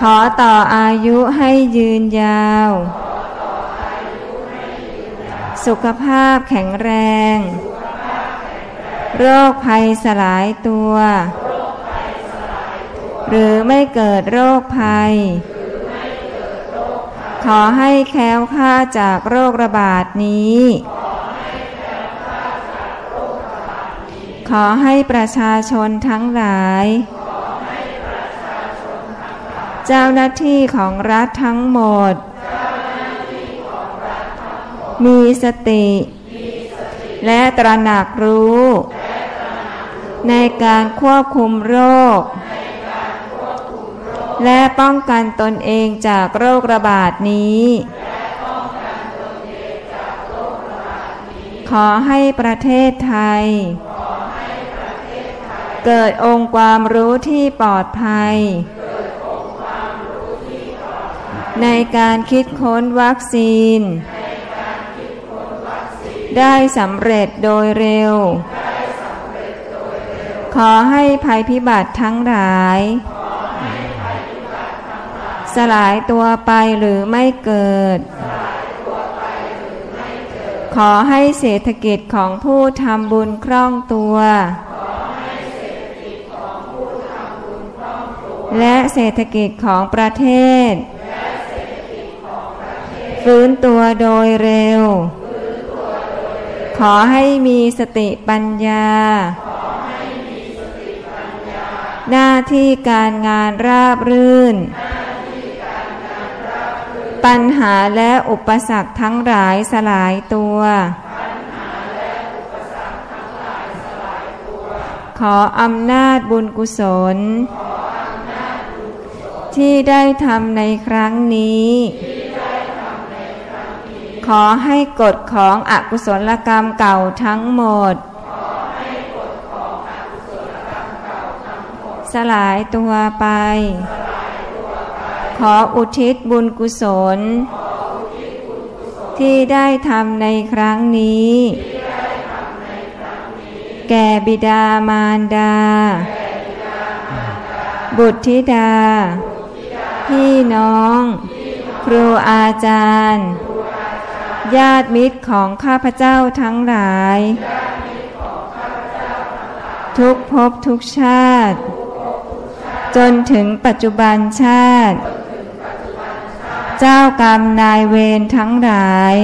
ขอต่ออายุให้ยืนยาว สุขภาพแข็งแรง โรคภัยสลายตัว หรือไม่เกิดโรคภัย ขอให้แค้วค่าจากโรคระบาดนี้ ขอให้ประชาชนทั้งหลาย เจ้าหน้าที่ของรัฐทั้งหมด มีสติ และตระหนักรู้ ในการควบคุมโรค และป้องกันตนเองจากโรคระบาดนี้ ขอให้ประเทศไทยเกิดองค์ความรู้ที่ปลอดภัย ในการคิดค้นวัคซีน ได้สำเร็จโดยเร็ว ขอให้ภัยพิบัติทั้งหลาย สลายตัวไปหรือไม่เกิด ขอให้เศรษฐกิจของผู้ทำบุญคล่องตัวและเศรษฐกิจของประเทศ ฟื้นตัวโดยเร็ว ขอให้มีสติปัญญา หน้าที่การงานราบรื่น ปัญหาและอุปสรรคทั้งหลายสลายตัว ขออำนาจบุญกุศล ที่ได้ทำในครั้งนี้ ขอให้กฎของอกุศลกรรมเก่าทั้งหมด สลายตัวไป ขออุทิศบุญกุศล ที่ได้ทำในครั้งนี้ แก่บิดามารดา บุตรธิดา พี่น้อง ครูอาจารย์ ญาติมิตรของข้าพเจ้าทั้งหลาย ทุกภพทุกชาติ จนถึงปัจจุบันชาติ เจ้ากรรมนายเวรทั้งหลาย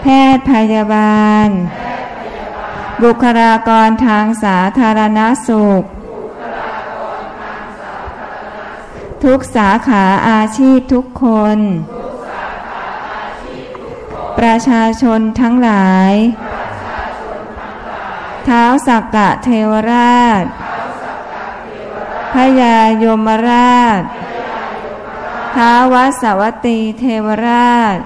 แพทย์พยาบาล บุคลากรทางสาธารณสุขทุกสาขาอาชีพทุกคน ประชาชนทั้งหลาย เท้าสักกะเทวราช พยายมราช ท้าวสวัตีเทวราช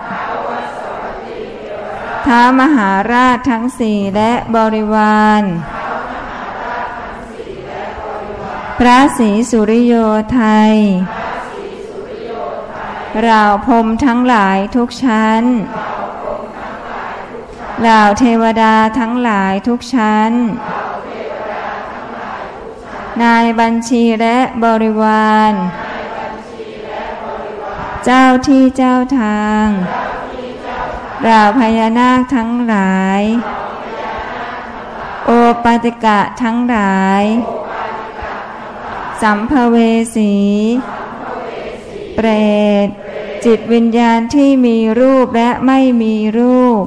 ท้ามหาราชทั้งสี่และบริวารพระศรีสุริโยไทยเหล่าพรมทั้งหลายทุกชั้น เหล่าเทวดาทั้งหลายทุกชั้น นายบัญชีและบริวาร เจ้าที่เจ้าทางเหล่าพญานาคทั้งหลาย โอปาติกะทั้งหลาย สัมภเวสี เปรตจิตวิญญาณที่มีรูปและไม่มีรูป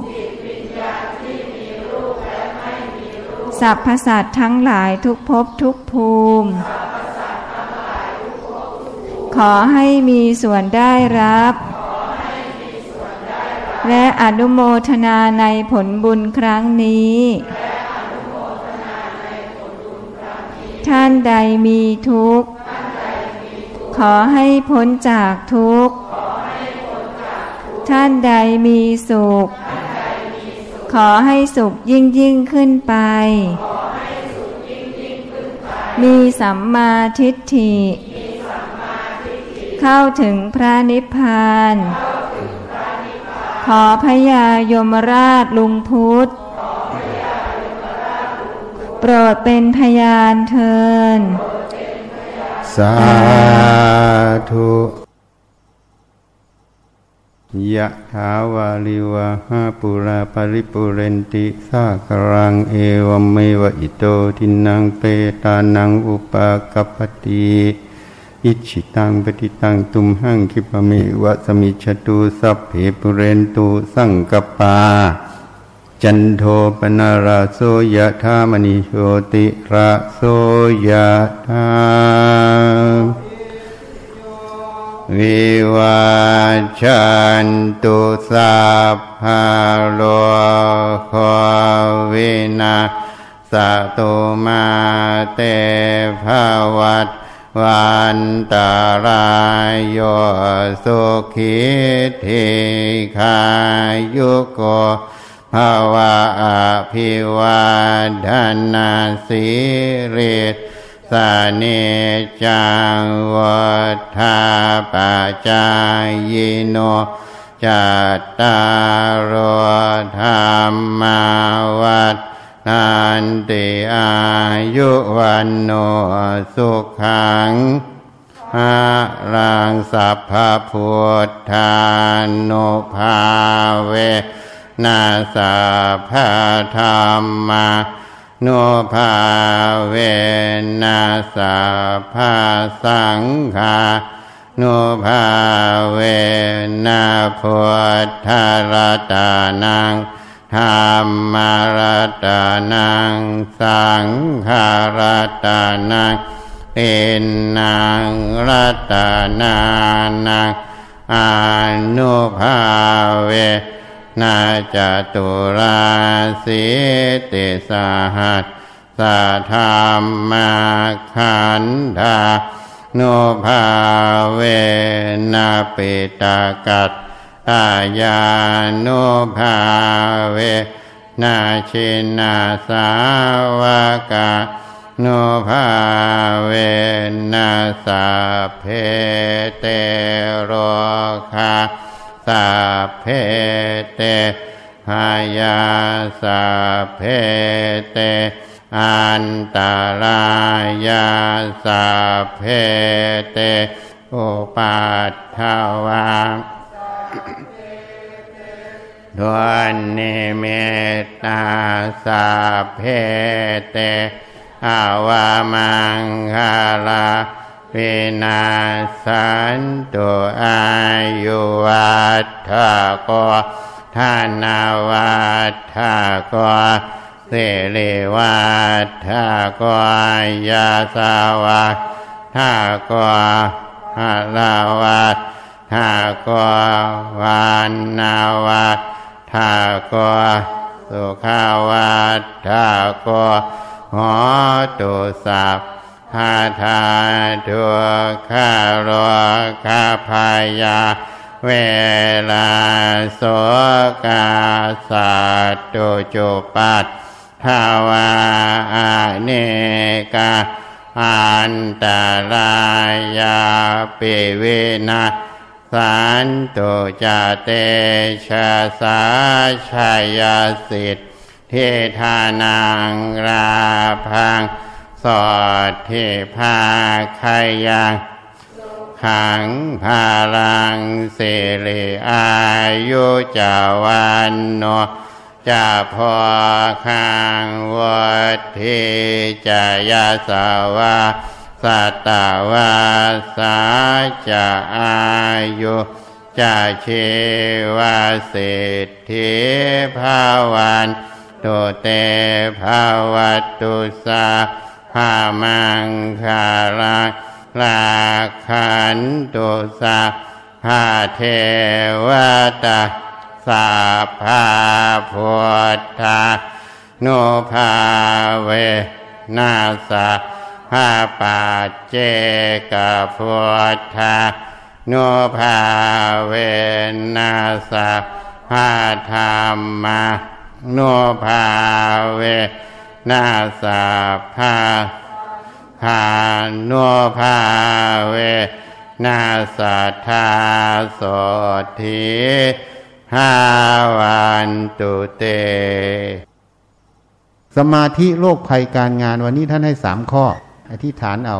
สัพพสัตว์ทั้งหลายทุกภพทุกภูมิ ขอให้มีส่วนได้รับ และอนุโมทนาในผลบุญครั้งนี้ ท่านใดมีทุกข์ ขอให้พ้นจากทุกข์ ท่านใดมีสุขข ขอให้สุขยิ่งยิ่งขึ้นไป มีสัมมาทิฏฐิ เข้าถึงพระนิพพาน ขอพญายมราชลุงพุทธ โปรดเป็นพยานเทอญสาธุ ยะถาวาริวะหาปูรา ปะริปูเรนติสาคะรังเอวะเมวะอิโตทินนังเปตานังอุปะกัปปะติอิจฉิตังปัตถิตังตุมหัง ขิปปะเมวะ สะมิชฌะตุสัพเพปูเรนตุสังกัปปา จันโทปนาราโสยะธามณิโชติราโสยะธา วิวาชันตุสัพพโลกวินาสตุมาเตภวัตวันตารายโยสุขิธิขายุโกภาวะอภิวาทนาสิริ สาเนจังวัฏาปจายโนจัตตารธรรมาวัฏนันติอายุวันโนสุขังหารังสัพพพุทธานุภาเวนาสัพพธรรมา โนภาเวนัสาภาสังฆาโนภาเวนัพุทธรตานังธรรมรตานัง สังฆารตานังเป็นนางรัตนานังอนุภาเว นาจตุราสิติสาหัสสาธรรมาขันธาโนภาเวนาปิตากัตตายาโนภาเวนาชินาสาวกาโนภาเวนัสาเพเตโรคา สาเพเตหายาสาเพเตอันตรายาสาเพเตอุปัฏฐวังดวนนิเมตตาสาเพเตอาวามังคาลา วินาสันตุอายุวัฏฐโกทานาวัฏฐโกสิริวัฏฐโกยาสาวัฏฐโกหาลาวัฏฐโกวานนาวัฏฐโกสุขาวัฏฐโกหอตุสัพ พาทาทุกขาโรคาพายา เวลาโสกาสัตตุจุปัตทาวาอาเนกาอันตรายาปิเวนะสันตุจเตชะสาชายสิทธิทานังราพัง สอดเทพาคายังขังพาลังเสริอายุจาวันโนจะพอข้างวัดทีจะยาสาวาสัตตวาสาจะอายุจะเชวาสิทธิภาวันตุเตภาวัตุสาามังคาลาลาขันตุสาภาเทวตาสาภาพุทธานุภาเวนาสาภาปัจเจกพุทธานุภาเวนาสาภาธรรมานุภาเว นาสาภาภานุภาเว นาสัทธาโสทิหาวันตุเต สมาธิโรคภัยการงานวันนี้ท่านให้สามข้อ อธิษฐานเอา